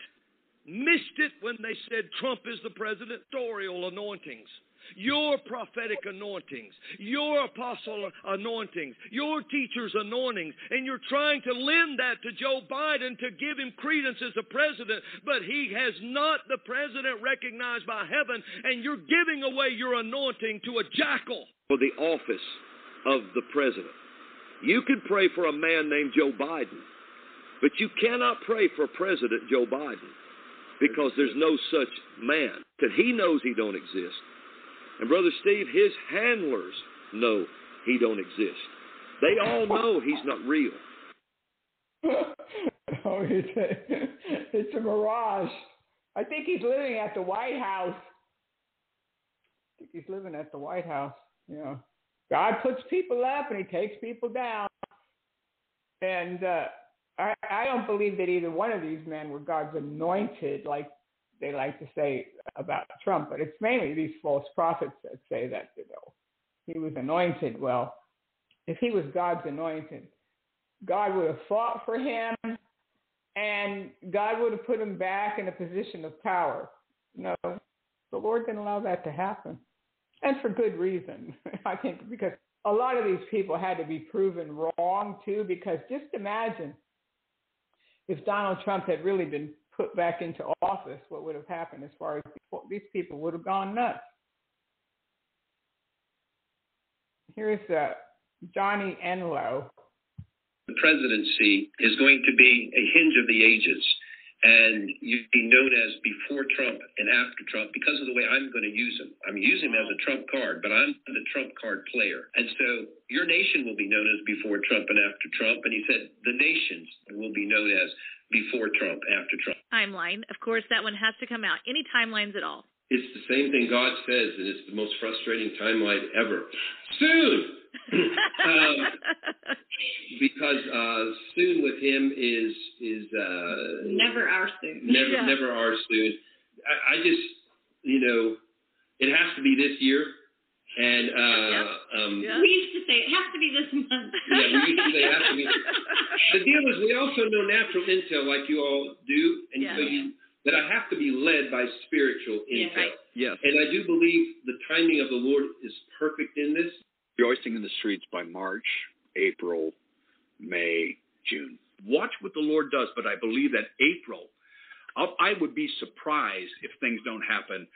missed it when they said Trump is the president? Storial anointings. Your prophetic anointings, your apostle anointings, your teacher's anointings, and you're trying to lend that to Joe Biden to give him credence as a president, but he has not the president recognized by heaven, and you're giving away your anointing to a jackal. For the office of the president. You can pray for a man named Joe Biden, but you cannot pray for President Joe Biden because there's no such man. That he knows he don't exist. And Brother Steve, his handlers know he don't exist. They all know he's not real. oh, it's a, it's a mirage. I think he's living at the White House. I think he's living at the White House. Yeah. God puts people up and he takes people down. And uh, I, I don't believe that either one of these men were God's anointed, like they like to say about Trump, but it's mainly these false prophets that say that, you know, he was anointed. Well, if he was God's anointed, God would have fought for him and God would have put him back in a position of power. No, the Lord didn't allow that to happen and for good reason. I think because a lot of these people had to be proven wrong too. Because just imagine if Donald Trump had really been put back into office, what would have happened as far as these people would have gone nuts. Here's uh, Johnny Enlow. The presidency is going to be a hinge of the ages and you'd be known as before Trump and after Trump because of the way I'm going to use him. I'm using him as a Trump card, but I'm the Trump card player. And so your nation will be known as before Trump and after Trump. And he said the nations will be known as before Trump, after Trump. Timeline. Of course, that one has to come out. Any timelines at all? It's the same thing God says, and it's the most frustrating timeline ever. Soon! Um, because uh, soon with him is is uh, never our soon. Never, yeah. never our soon. I, I just, you know, it has to be this year. And uh, yep. um, yep. we used to say it has to be this month. yeah, we used to say it has to be. the deal is, we also know natural intel, like you all do, and yeah. so you that I have to be led by spiritual intel. Yeah, right. Yes. And I do believe the timing of the Lord is perfect in this. Rejoicing in the streets by March, April, May, June. Watch what the Lord does, but I believe that April, I'll, I would be surprised if things don't happen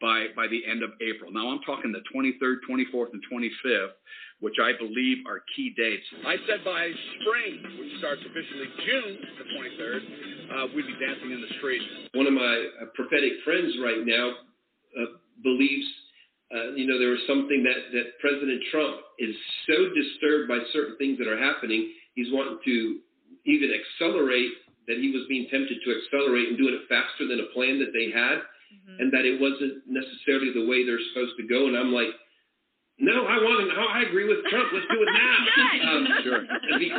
by by the end of April. Now I'm talking the 23rd, 24th, and 25th, which I believe are key dates. I said by spring, which starts officially June the 23rd, uh, we'd be dancing in the streets. One of my uh, prophetic friends right now uh, believes, uh, you know, there was something that, that President Trump is so disturbed by certain things that are happening, he's wanting to even accelerate, that he was being tempted to accelerate and doing it faster than a plan that they had, Mm-hmm. and that it wasn't necessarily the way they're supposed to go. And I'm like, no, I want to, I agree with Trump. Let's do it now. um, Sure. and be-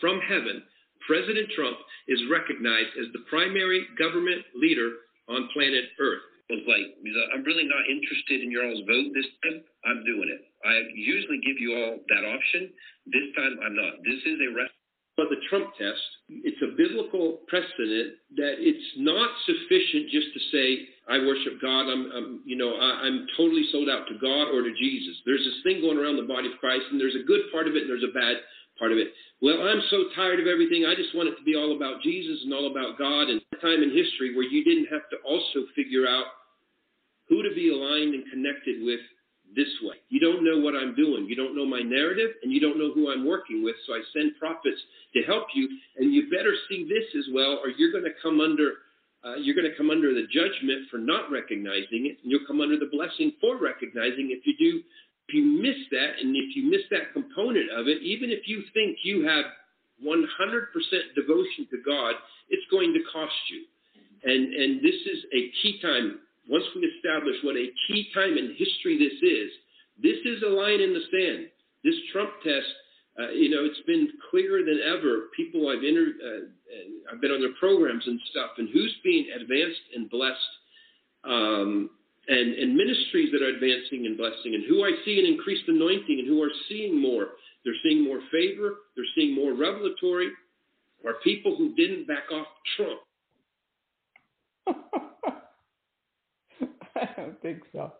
from heaven, President Trump is recognized as the primary government leader on planet Earth. Was like, I'm really not interested in your all's vote this time. I'm doing it. I usually give you all that option. This time, I'm not. This is a rest. But the Trump test, it's a biblical precedent that it's not sufficient just to say, I worship God. I'm, I'm you know, I, I'm totally sold out to God or to Jesus. There's this thing going around the body of Christ, and there's a good part of it, and there's a bad part of it. Well, I'm so tired of everything. I just want it to be all about Jesus and all about God. And a time in history where you didn't have to also figure out who to be aligned and connected with this way. You don't know what I'm doing. You don't know my narrative, and you don't know who I'm working with. So I send prophets to help you, and you better see this as well, or you're going to come under. Uh, you're going to come under the judgment for not recognizing it, and you'll come under the blessing for recognizing. If you do, if you miss that, and if you miss that component of it, even if you think you have 100% devotion to God, it's going to cost you. And and this is a key time once we establish what a key time in history this is, this is a line in the sand. This Trump test, uh, you know, it's been clearer than ever. People I've inter- uh, uh, I've been on their programs and stuff, and who's being advanced and blessed, um, and and ministries that are advancing and blessing, and who I see an increased anointing, and who are seeing more. They're seeing more favor. They're seeing more revelatory. Are people who didn't back off Trump. I don't think so.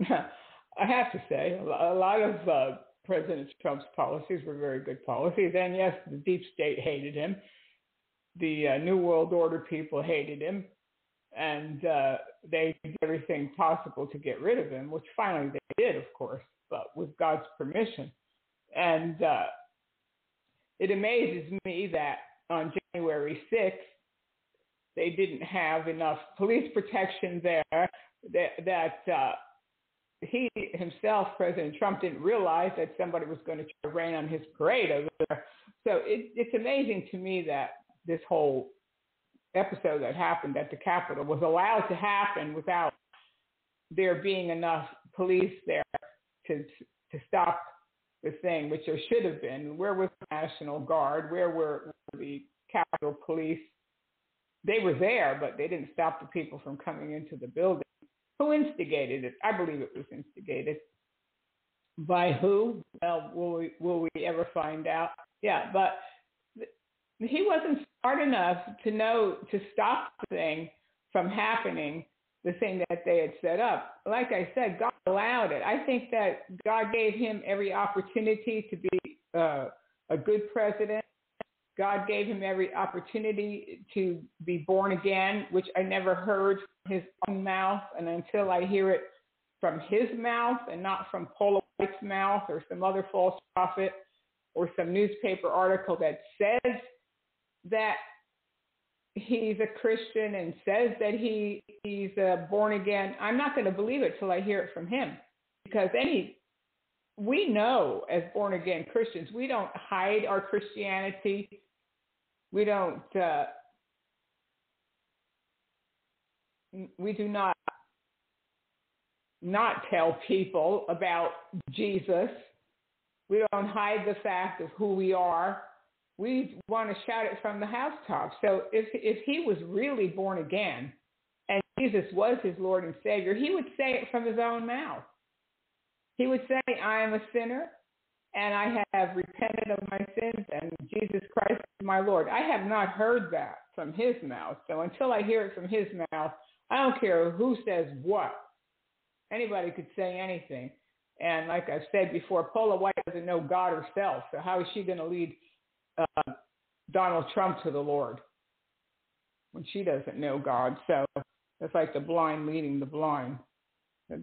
I have to say, a a lot of uh, President Trump's policies were very good policies. And yes, the deep state hated him. The uh, New World Order people hated him. And uh, they did everything possible to get rid of him, which finally they did, of course, but with God's permission. And uh, it amazes me that on January 6th, they didn't have enough police protection there that that uh, he himself, President Trump, didn't realize that somebody was going to try to rain on his parade over there. So it, it's amazing to me that this whole episode that happened at the Capitol was allowed to happen without there being enough police there to to stop the thing, which there should have been. Where was the National Guard? Where were the Capitol Police? They were there, but they didn't stop the people from coming into the building. Who instigated it? I believe it was instigated. By who? Well, will we, will we ever find out? Yeah, but he wasn't smart enough to know to stop the thing from happening, the thing that they had set up. Like I said, God allowed it. I think that God gave him every opportunity to be uh, a good president. God gave him every opportunity to be born again, which I never heard his own mouth. And until I hear it from his mouth and not from Paula White's mouth or some other false prophet or some newspaper article that says that he's a Christian and says that he he's uh, born again, I'm not going to believe it till I hear it from him. Because any we know as born again Christians, we don't hide our Christianity. We don't. Uh, we do not not tell people about Jesus. We don't hide the fact of who we are. We want to shout it from the housetop. So if if he was really born again and Jesus was his Lord and Savior, he would say it from his own mouth. He would say, I am a sinner and I have repented of my sins and Jesus Christ is my Lord. I have not heard that from his mouth. So until I hear it from his mouth, I don't care who says what. Anybody could say anything. And like I've said before, Paula White doesn't know God herself. So how is she going to lead uh, Donald Trump to the Lord when she doesn't know God? So it's like the blind leading the blind.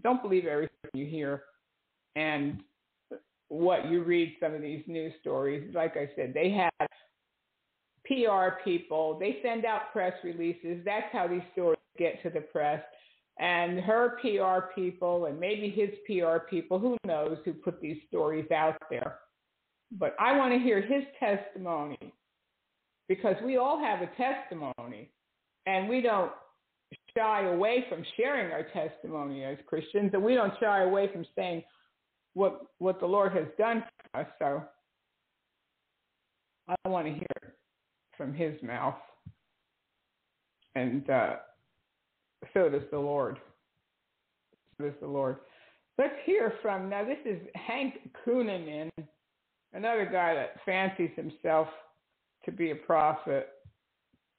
Don't believe everything you hear. And what you read some of these news stories, like I said, they have PR people, they send out press releases. That's how these stories get to the press. And her PR people, and maybe his PR people, who knows who put these stories out there. But I want to hear his testimony because we all have a testimony and we don't shy away from sharing our testimony as Christians and we don't shy away from saying what what the Lord has done for us. So I want to hear from his mouth. And uh, so does the Lord. So does the Lord. Let's hear from now. This is Hank Kunneman, another guy that fancies himself to be a prophet.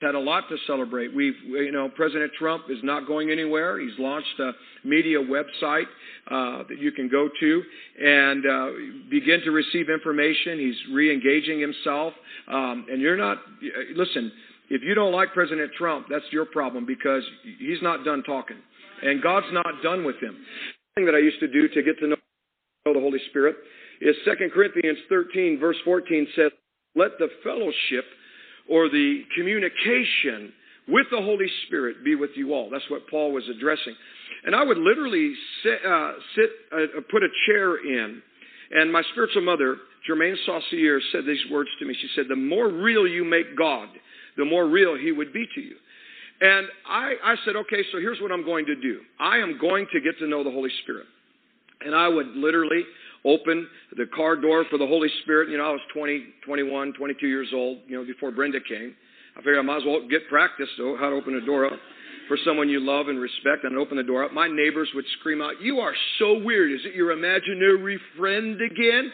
Had a lot to celebrate. We've, you know, President Trump is not going anywhere. He's launched a media website uh, that you can go to and uh, begin to receive information. He's re-engaging himself, um, and you're not. Listen, if you don't like President Trump, that's your problem because he's not done talking, and God's not done with him. The thing that I used to do to get to know the Holy Spirit is 2 Corinthians 13, verse 14 says, "Let the fellowship." or the communication with the Holy Spirit be with you all. That's what Paul was addressing. And I would literally sit, uh, sit uh, put a chair in, and my spiritual mother, Germaine Saucier, said these words to me. She said, The more real you make God, the more real he would be to you. And I, I said, Okay, so here's what I'm going to do I am going to get to know the Holy Spirit. And I would literally open the car door for the Holy Spirit. You know, I was 20, 21, 22 years old, you know, before Brenda came. I figured I might as well get practice, so how to open a door up for someone you love and respect and open the door up. My neighbors would scream out, You are so weird. Is it your imaginary friend again?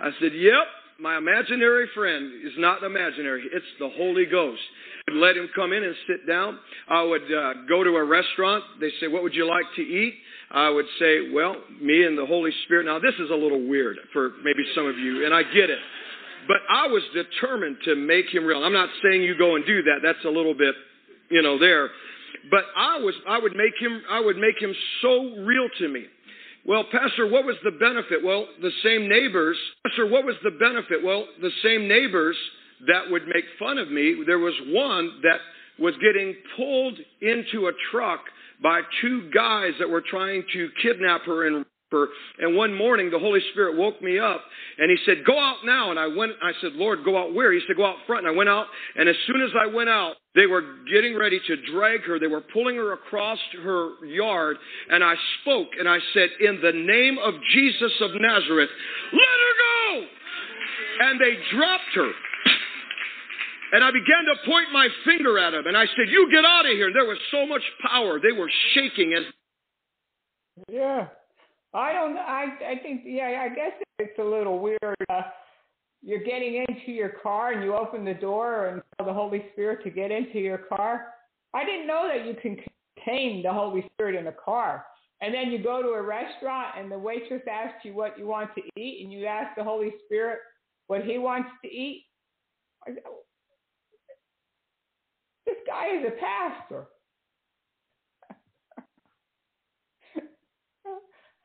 I said, Yep, my imaginary friend is not imaginary, it's the Holy Ghost. I'd let him come in and sit down. I would uh, go to a restaurant. They say, What would you like to eat? I would say, well, me and the Holy Spirit. Now, this is a little weird for maybe some of you, and I get it. But I was determined to make him real. I'm not saying you go and do that. That's a little bit, you know, there. But I was, I would make him, I would make him so real to me. Well, Pastor, what was the benefit? Well, the same neighbors. Pastor, what was the benefit? Well, the same neighbors that would make fun of me. There was one that was getting pulled into a truck by two guys that were trying to kidnap her and her. And one morning, the Holy Spirit woke me up and He said, Go out now. And I went, I said, Lord, go out where? He said, Go out front. And I went out. And as soon as I went out, they were getting ready to drag her. They were pulling her across her yard. And I spoke and I said, In the name of Jesus of Nazareth, let her go. And they dropped her. And I began to point my finger at him, and I said, "You get out of here!" And there was so much power; they were shaking as. Yeah, I don't. I I think yeah. I guess it's a little weird. Uh, you're getting into your car and you open the door and tell the Holy Spirit to get into your car. I didn't know that you can contain the Holy Spirit in a car. And then you go to a restaurant and the waitress asks you what you want to eat, and you ask the Holy Spirit what He wants to eat. This guy is a pastor.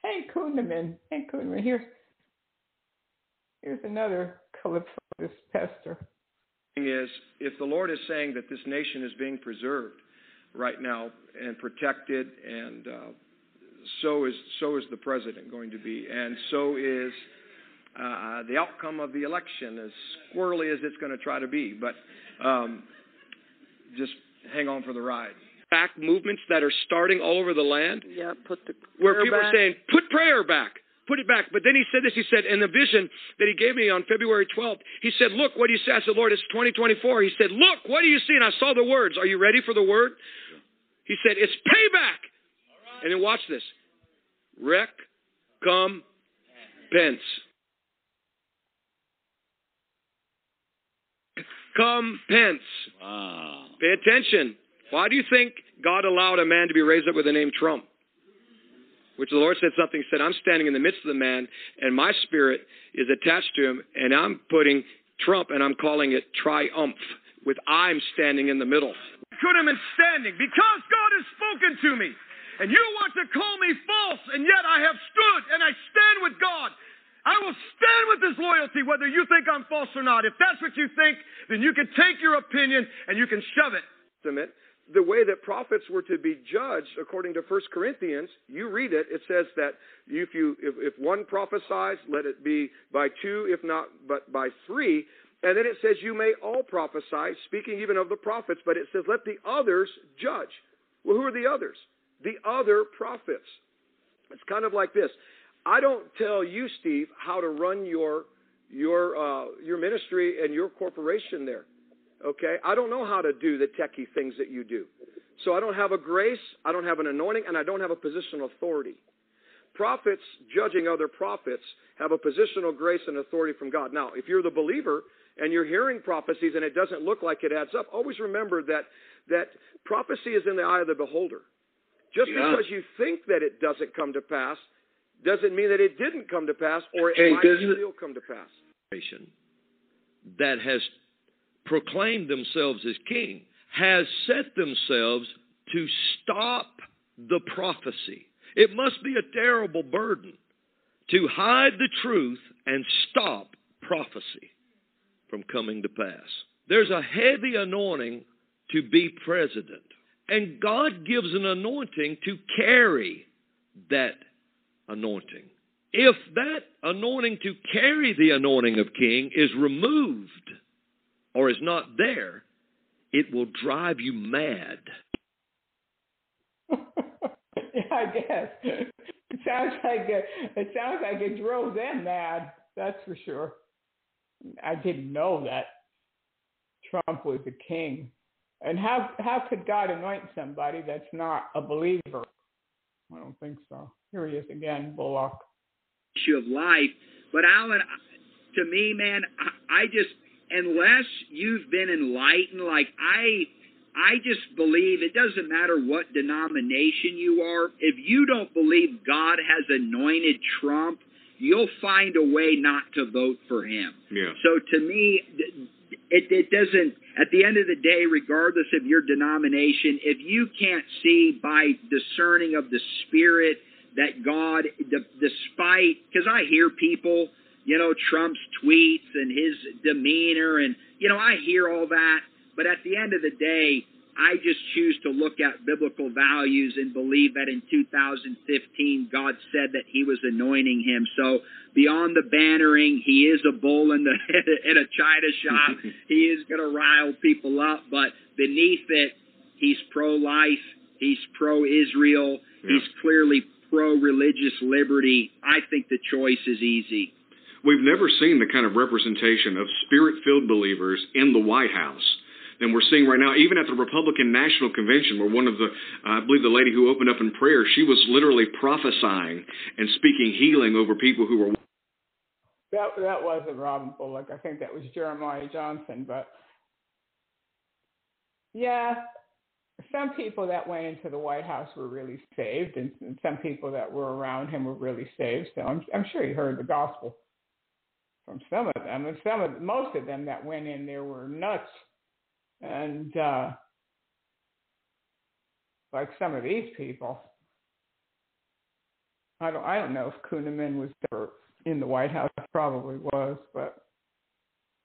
Hey, Kunneman. Hey, Kunneman. Here's, here's another clip from this pastor. Is if the Lord is saying that this nation is being preserved right now and protected, and uh, so is so is the president going to be, and so is uh, the outcome of the election, as squirrely as it's going to try to be. But um, just hang on for the ride. Back movements that are starting all over the land. Yeah, put the where people back. are saying, "Put prayer back." Put it back. But then he said this. He said, in the vision that he gave me on February 12th, he said, Look, what do you see? I said, Lord, it's 2024. He said, Look, what do you see? And I saw the words. Are you ready for the word? He said, It's payback. And then watch this. Rec, come, pence. Come, pence. Wow. Pay attention. Why do you think God allowed a man to be raised up with the name Trump? which the Lord said something, said, I'm standing in the midst of the man, and my spirit is attached to him, and I'm putting Trump, and I'm calling it triumph, with I'm standing in the middle. Could have been standing because God has spoken to me. And you want to call me false, and yet I have stood and I stand with God. I will stand with His loyalty, whether you think I'm false or not. If that's what you think, then you can take your opinion and you can shove it. The way that prophets were to be judged, according to 1 Corinthians, you read it. It says that if you if, if one prophesies, let it be by two, if not but by three. And then it says you may all prophesy, speaking even of the prophets. But it says let the others judge. Well, who are the others? the other prophets. It's kind of like this. I don't tell you, Steve, how to run your your uh, your ministry and your corporation there. Okay, I don't know how to do the techie things that you do. So I don't have a grace, I don't have an anointing, and I don't have a positional authority. Prophets judging other prophets have a positional grace and authority from God. Now, if you're the believer and you're hearing prophecies and it doesn't look like it adds up, always remember that that prophecy is in the eye of the beholder. Just Yeah. because you think that it doesn't come to pass doesn't mean that it didn't come to pass or it Hey, might still come to pass. that has proclaimed themselves as king has set themselves to stop the prophecy. It must be a terrible burden to hide the truth and stop prophecy from coming to pass. There's a heavy anointing to be president, and God gives an anointing to carry that anointing. If that anointing to carry the anointing of king is removed or is not there, it will drive you mad. yeah, I guess. It sounds like it, it sounds like it drove them mad. That's for sure. I didn't know that Trump was a king. And how how could God anoint somebody that's not a believer? I don't think so. Here he is again, Bullock. issue of life. But Alan, to me, man, I, I just unless you've been enlightened, like I, I just believe it doesn't matter what denomination you are. If you don't believe God has anointed Trump, you'll find a way not to vote for him. Yeah. So to me, it, it doesn't, at the end of the day, regardless of your denomination, if you can't see by discerning of the Spirit that God, d- despite, because I hear people, you know, Trump's tweets and his demeanor, and, you know, I hear all that, but at the end of the day, I just choose to look at biblical values and believe that in 2015 God said that He was anointing him. So beyond the bannering, he is a bull in the in a china shop. he is going to rile people up, but beneath it, he's pro-life. He's pro-Israel. He's clearly pro-religious liberty. I think the choice is easy. We've never seen the kind of representation of spirit filled believers in the White House than we're seeing right now, even at the Republican National Convention, where one of the, uh, I believe the lady who opened up in prayer, she was literally prophesying and speaking healing over people who were. That that wasn't Robin Bullock. I think that was Jeremiah Johnson. But yeah, some people that went into the White House were really saved, and, and some people that were around him were really saved. So I'm I'm sure he heard the gospel from some of them, and some of most of them that went in there were nuts, and uh, like some of these people. I don't I don't know if Kunneman was ever in the White House probably was, but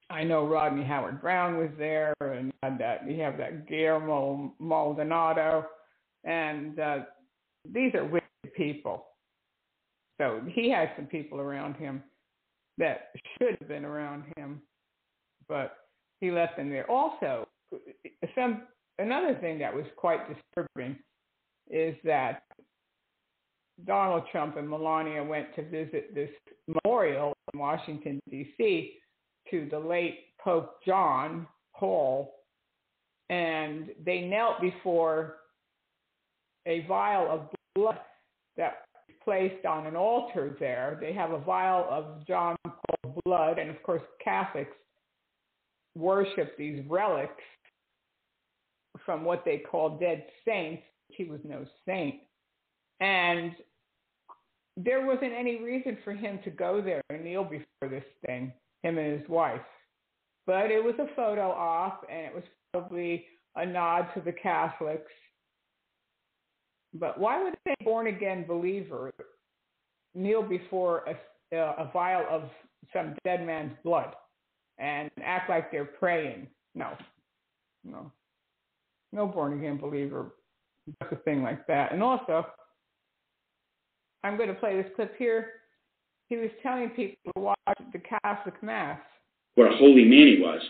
I know Rodney Howard Browne was there, and had that we have that Guillermo Maldonado, and uh, these are wicked people. So he has some people around him that should have been around him, but he left them there. Also, some another thing that was quite disturbing is that Donald Trump and Melania went to visit this memorial in Washington, D.C. to the late Pope John Paul, and they knelt before a vial of blood that placed on an altar there. They have a vial of John Paul blood, and of course, Catholics worship these relics from what they call dead saints. He was no saint. And there wasn't any reason for him to go there and kneel before this thing, him and his wife. But it was a photo op, and it was probably a nod to the Catholics. But why would a born again believer kneel before a, a vial of some dead man's blood and act like they're praying? No, no, no born again believer does a thing like that. And also, I'm going to play this clip here. He was telling people to watch the Catholic Mass. What a holy man he was.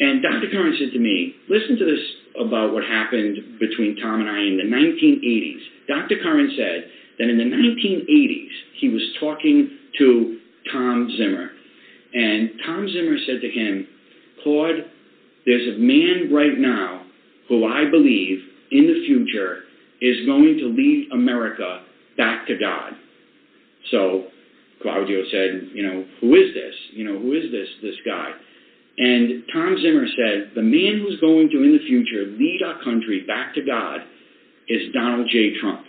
And Dr. Curran said to me, listen to this about what happened between Tom and I in the 1980s. Dr. Curran said that in the 1980s, he was talking to Tom Zimmer. And Tom Zimmer said to him, Claude, there's a man right now who I believe in the future is going to lead America back to God. So Claudio said, you know, who is this? You know, who is this this guy? And Tom Zimmer said, the man who's going to, in the future, lead our country back to God is Donald J. Trump.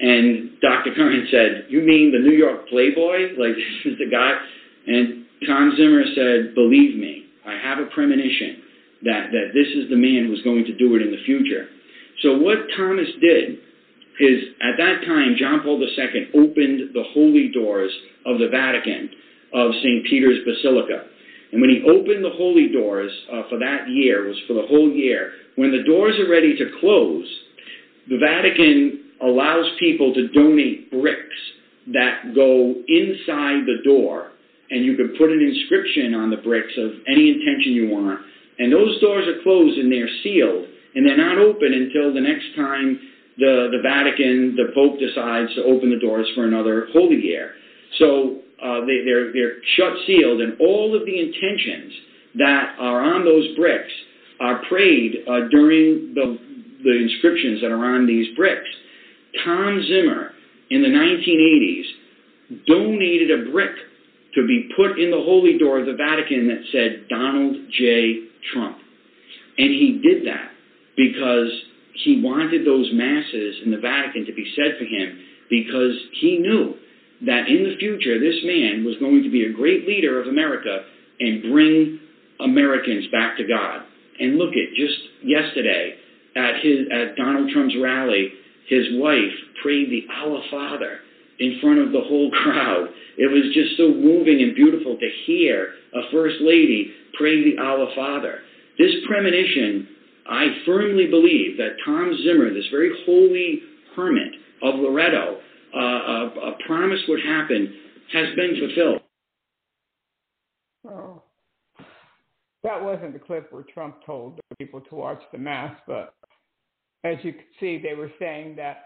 And Dr. Curran said, you mean the New York Playboy? Like, this is the guy? And Tom Zimmer said, believe me, I have a premonition that, that this is the man who's going to do it in the future. So what Thomas did is, at that time, John Paul II opened the holy doors of the Vatican of St. Peter's Basilica. And when he opened the holy doors uh, for that year, was for the whole year, when the doors are ready to close, the Vatican allows people to donate bricks that go inside the door, and you can put an inscription on the bricks of any intention you want. And those doors are closed and they're sealed, and they're not open until the next time the, the Vatican, the Pope decides to open the doors for another holy year. So they, they're, they're shut sealed, and all of the intentions that are on those bricks are prayed uh, during the, the inscriptions that are on these bricks. Tom Zimmer in the 1980s donated a brick to be put in the holy door of the Vatican that said Donald J. Trump. And he did that because he wanted those masses in the Vatican to be said for him because he knew that in the future this man was going to be a great leader of America and bring Americans back to God. And look at just yesterday at his at Donald Trump's rally, his wife prayed the Our Father in front of the whole crowd. It was just so moving and beautiful to hear a first lady pray the Our Father. This premonition, I firmly believe that Tom Zimmer, this very holy hermit of Loretto, uh, a, a promise would happen, has been fulfilled. Oh. That wasn't the clip where Trump told people to watch the mass, but as you can see, they were saying that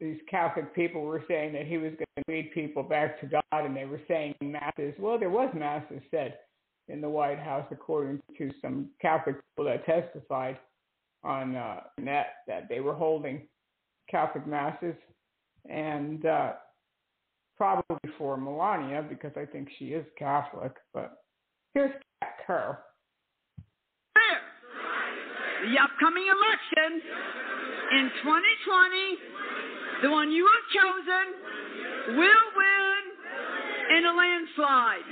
these Catholic people were saying that he was going to lead people back to God, and they were saying masses. Well, there was masses said in the White House, according to some Catholic people that testified on uh, net that they were holding Catholic masses, and uh, probably for Melania because I think she is Catholic. But here's Kat Kerr. The upcoming election in 2020, the one you have chosen will win in a landslide.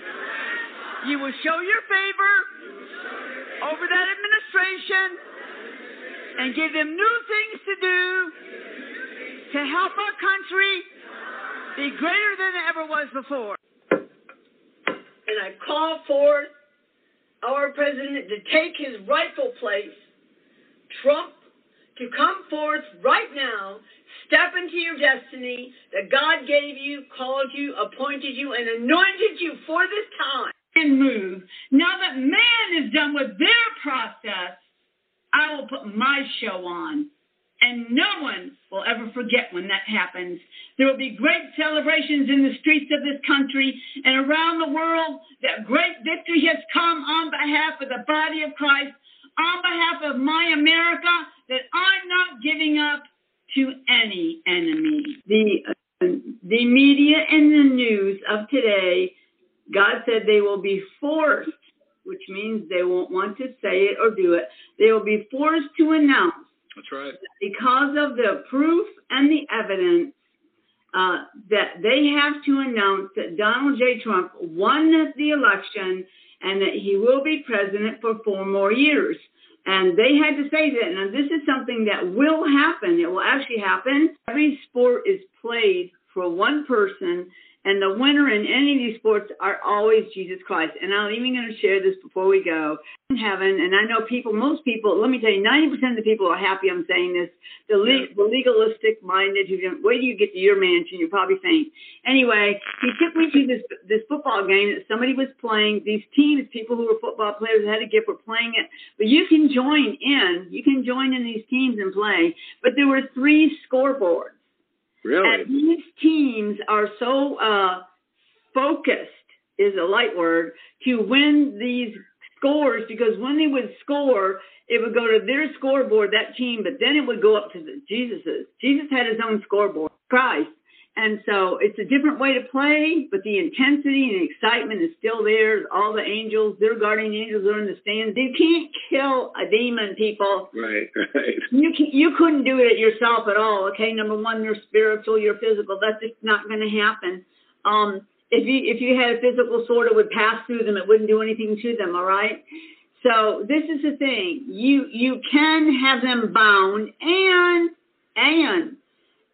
You will show your favor over that administration and give them new things to do to help our country be greater than it ever was before. And I call forth our president to take his rightful place, Trump, to come forth right now, step into your destiny that God gave you, called you, appointed you, and anointed you for this time. And move. Now that man is done with their process, I will put my show on. And no one will ever forget when that happens. There will be great celebrations in the streets of this country and around the world that great victory has come on behalf of the body of Christ, on behalf of my America, that I'm not giving up to any enemy. The, uh, the media and the news of today, God said they will be forced, which means they won't want to say it or do it, they will be forced to announce That's right. because of the proof and the evidence uh, that they have to announce that Donald J. Trump won the election and that he will be president for four more years. And they had to say that. Now, this is something that will happen. It will actually happen. Every sport is played for one person, and the winner in any of these sports are always Jesus Christ. And I'm even going to share this before we go. In heaven, and I know people, most people, let me tell you, 90% of the people are happy I'm saying this. The, le- the legalistic minded, who don't, wait till you get to your mansion, You're probably faint. Anyway, he took me to this this football game that somebody was playing. These teams, people who were football players, had a gift, were playing it. But you can join in. You can join in these teams and play. But there were three scoreboards. Really? And these teams are so uh, focused, is a light word, to win these scores because when they would score, it would go to their scoreboard, that team, but then it would go up to the Jesus's. Jesus had his own scoreboard, Christ. And so it's a different way to play, but the intensity and excitement is still there. All the angels, their guardian angels are in the stands. You can't kill a demon, people. Right, right. You can, you couldn't do it yourself at all. Okay, number one, you're spiritual, you're physical. That's just not going to happen. Um, if you if you had a physical sword, it would pass through them. It wouldn't do anything to them. All right. So this is the thing. You you can have them bound, and and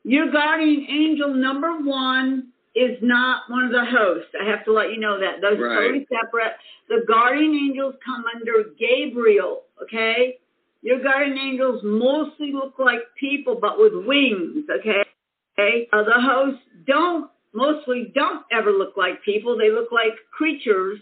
your guardian angel number one is not one of the hosts. I have to let you know that. Those Right. are totally separate. The guardian angels come under Gabriel, okay? Your guardian angels mostly look like people but with wings, okay? Okay? Uh, the hosts don't, mostly don't ever look like people. They look like creatures.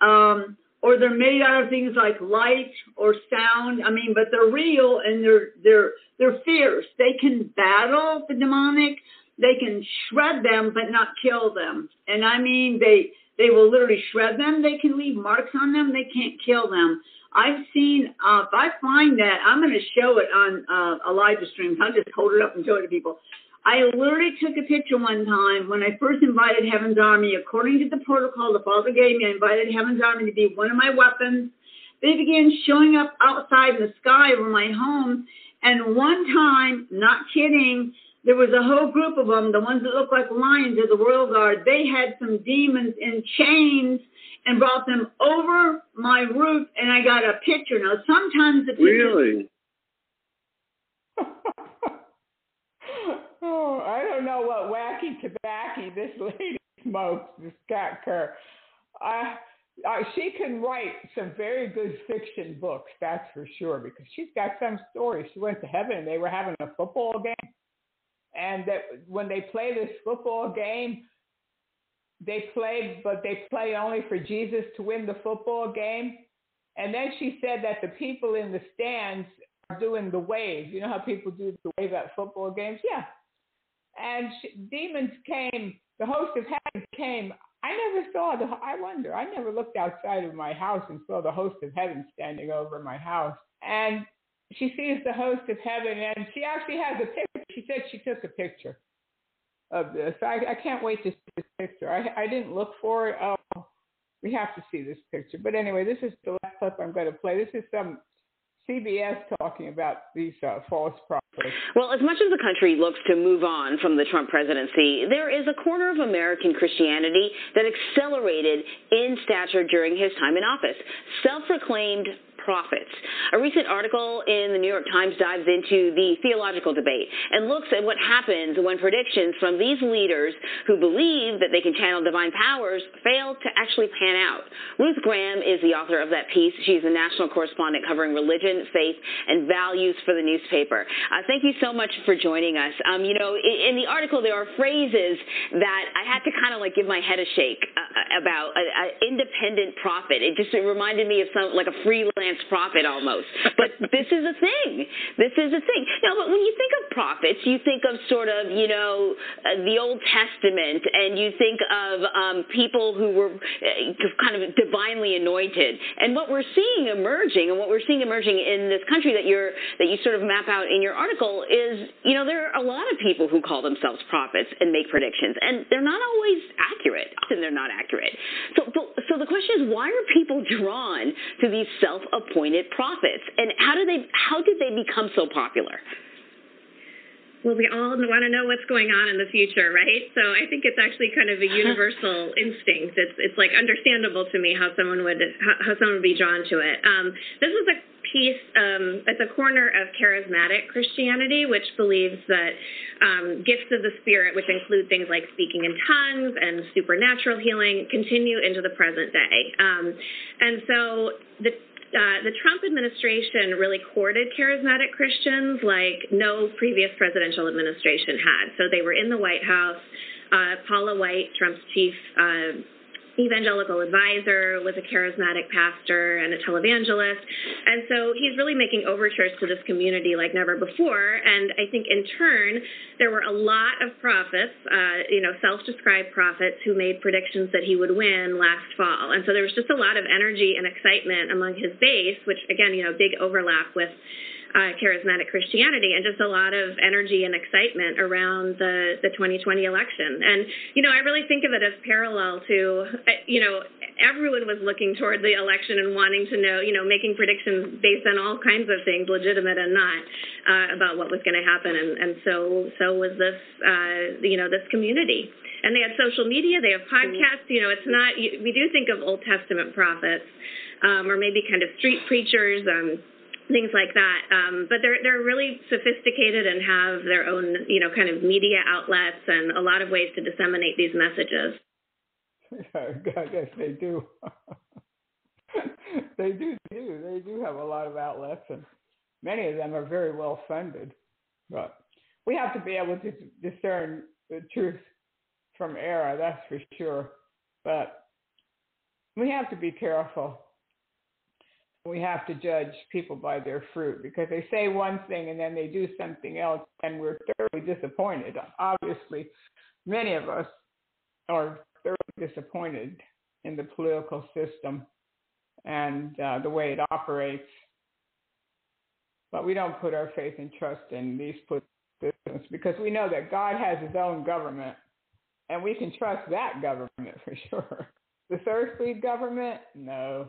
Um, or they're made out of things like light or sound. I mean, but they're real and they're they're they're fierce. They can battle the demonic. They can shred them, but not kill them. And I mean, they they will literally shred them. They can leave marks on them. They can't kill them. I've seen. Uh, if I find that, I'm going to show it on uh, a live stream. I'll just hold it up and show it to people. I literally took a picture one time when I first invited Heaven's Army. According to the protocol the Father gave me, I invited Heaven's Army to be one of my weapons. They began showing up outside in the sky over my home. And one time, not kidding, there was a whole group of them, the ones that look like lions of the Royal Guard. They had some demons in chains and brought them over my roof, and I got a picture. Now, sometimes the pictures Really? Oh, I don't know what wacky tobacco this lady smokes, this Kat Kerr. Uh, uh, she can write some very good fiction books, that's for sure, because she's got some stories. She went to heaven and they were having a football game. And that when they play this football game, they play, but they play only for Jesus to win the football game. And then she said that the people in the stands are doing the wave. You know how people do the wave at football games? Yeah. And she, demons came. The host of heaven came. I never saw the. I wonder. I never looked outside of my house and saw the host of heaven standing over my house. And she sees the host of heaven, and she actually has a picture. She said she took a picture of this. I, I can't wait to see this picture. I, I didn't look for it. Oh, we have to see this picture. But anyway, this is the last clip I'm going to play. This is some CBS talking about these uh, false prophets. Well, as much as the country looks to move on from the Trump presidency, there is a corner of American Christianity that accelerated in stature during his time in office. Self proclaimed prophets. A recent article in the New York Times dives into the theological debate and looks at what happens when predictions from these leaders who believe that they can channel divine powers fail to actually pan out. Ruth Graham is the author of that piece. She's a national correspondent covering religion, faith, and values for the newspaper. Uh, thank you so much for joining us. Um, you know, in, in the article, there are phrases that I had to kind of like give my head a shake uh, about an independent prophet. It just it reminded me of some like a freelance prophet almost. But this is a thing. This is a thing. Now, but when you think of prophets, you think of sort of, you know, uh, the Old Testament, and you think of um, people who were uh, kind of divinely anointed. And what we're seeing emerging, and what we're seeing emerging in this country that you're that you sort of map out in your article is, you know, there are a lot of people who call themselves prophets and make predictions, and they're not always accurate. Often they're not accurate. So, so the question is, why are people drawn to these self-appointed prophets, and how do they how did they become so popular? well, we all want to know what's going on in the future, right? So I think it's actually kind of a universal instinct. It's it's like understandable to me how someone would how, someone would be drawn to it. Um, this is a piece. Um, it's a corner of charismatic Christianity, which believes that um, gifts of the Spirit, which include things like speaking in tongues and supernatural healing, continue into the present day. Um, and so the uh, the Trump administration really courted charismatic Christians like no previous presidential administration had. So they were in the White House. Uh, Paula White, Trump's chief uh, evangelical advisor, was a charismatic pastor and a televangelist. And so he's really making overtures to this community like never before. And I think in turn, there were a lot of prophets, uh, you know, self described prophets who made predictions that he would win last fall. And so there was just a lot of energy and excitement among his base, which again, you know, big overlap with uh, charismatic Christianity and just a lot of energy and excitement around the, the 2020 election. And, you know, I really think of it as parallel to, uh, you know, everyone was looking toward the election and wanting to know, you know, making predictions based on all kinds of things, legitimate and not, uh, about what was going to happen. And, and so, so was this, uh, you know, this community. And they have social media, they have podcasts, you know, it's not, we do think of Old Testament prophets, um, or maybe kind of street preachers, um, things like that. Um, but they're they're really sophisticated and have their own you know kind of media outlets and a lot of ways to disseminate these messages. I guess they do. they do do they do have a lot of outlets and many of them are very well funded. But we have to be able to discern the truth from error, that's for sure. But we have to be careful we have to judge people by their fruit because they say one thing and then they do something else and we're thoroughly disappointed. Obviously, many of us are thoroughly disappointed in the political system and uh, the way it operates. But we don't put our faith and trust in these systems because we know that God has his own government and we can trust that government for sure. The earthly government, no,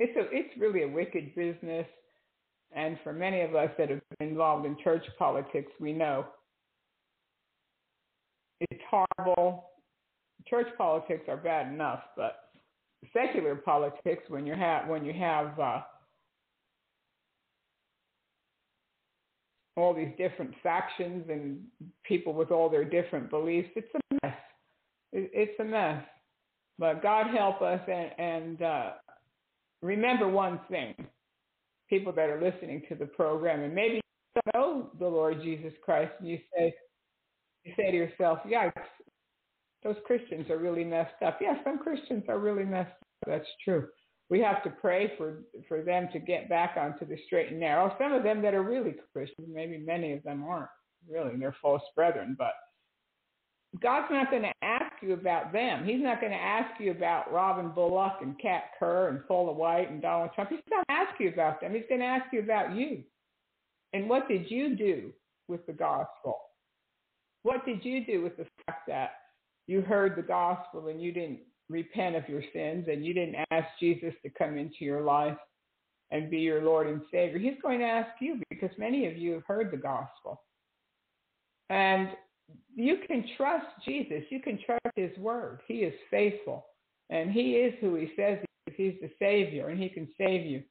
it's a it's really a wicked business. And for many of us that have been involved in church politics, we know it's horrible. Church politics are bad enough, but secular politics, when you have when you have uh, all these different factions and people with all their different beliefs, it's a mess. It's a mess. But God help us, and, and uh, remember one thing, people that are listening to the program, and maybe you know the Lord Jesus Christ, and you say, you say to yourself, "Yikes, those Christians are really messed up." Yes, some Christians are really messed up. That's true. We have to pray for for them to get back onto the straight and narrow. Some of them that are really Christians, maybe many of them aren't really; they're false brethren, but God's not going to ask you about them. He's not going to ask you about Robin Bullock and Kat Kerr and Paula White and Donald Trump. He's not going to ask you about them. He's going to ask you about you. And what did you do with the gospel? What did you do with the fact that you heard the gospel and you didn't repent of your sins and you didn't ask Jesus to come into your life and be your Lord and Savior? He's going to ask you because many of you have heard the gospel. And you can trust Jesus. You can trust his word. He is faithful. And he is who he says he is. He's the Savior, and he can save you.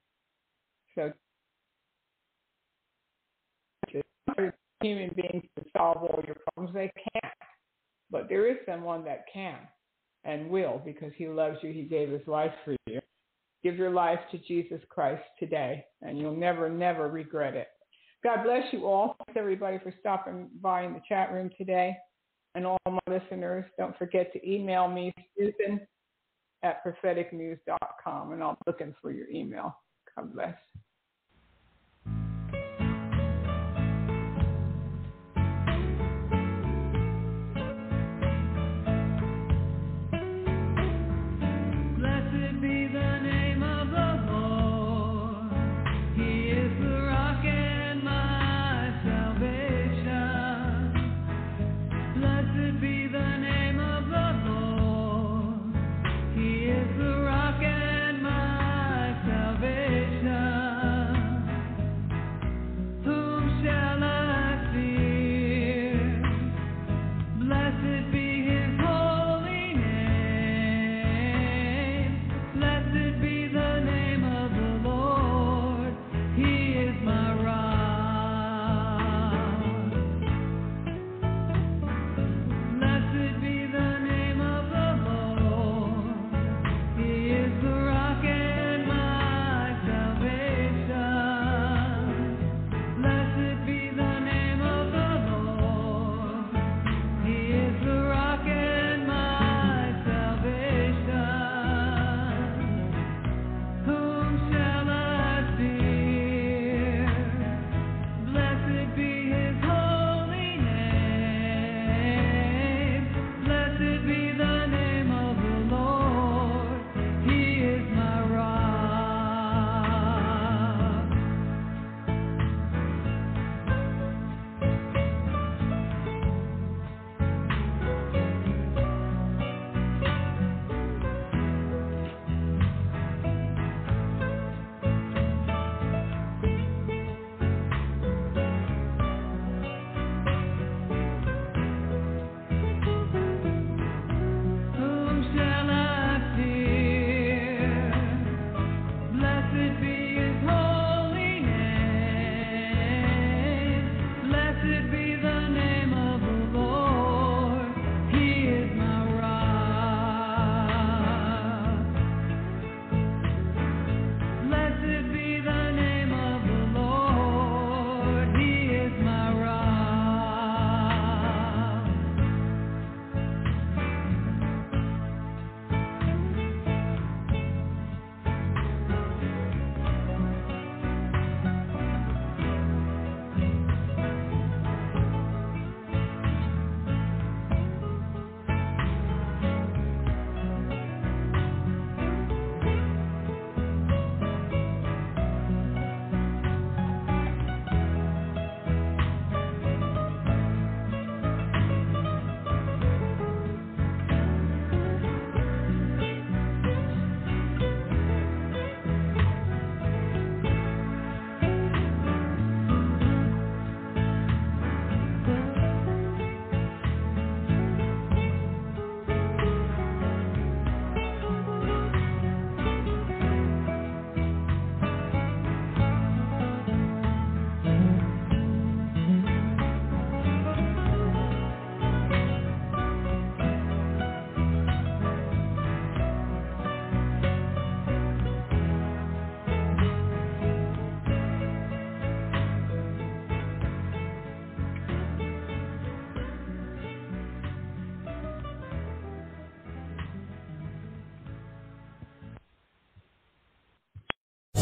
So human beings to solve all your problems. They can't. But there is someone that can and will because he loves you. He gave his life for you. Give your life to Jesus Christ today, and you'll never, never regret it. God bless you all. Thanks everybody for stopping by in the chat room today. And all my listeners, don't forget to email me, Susan at propheticnews.com, and I'm looking for your email. God bless.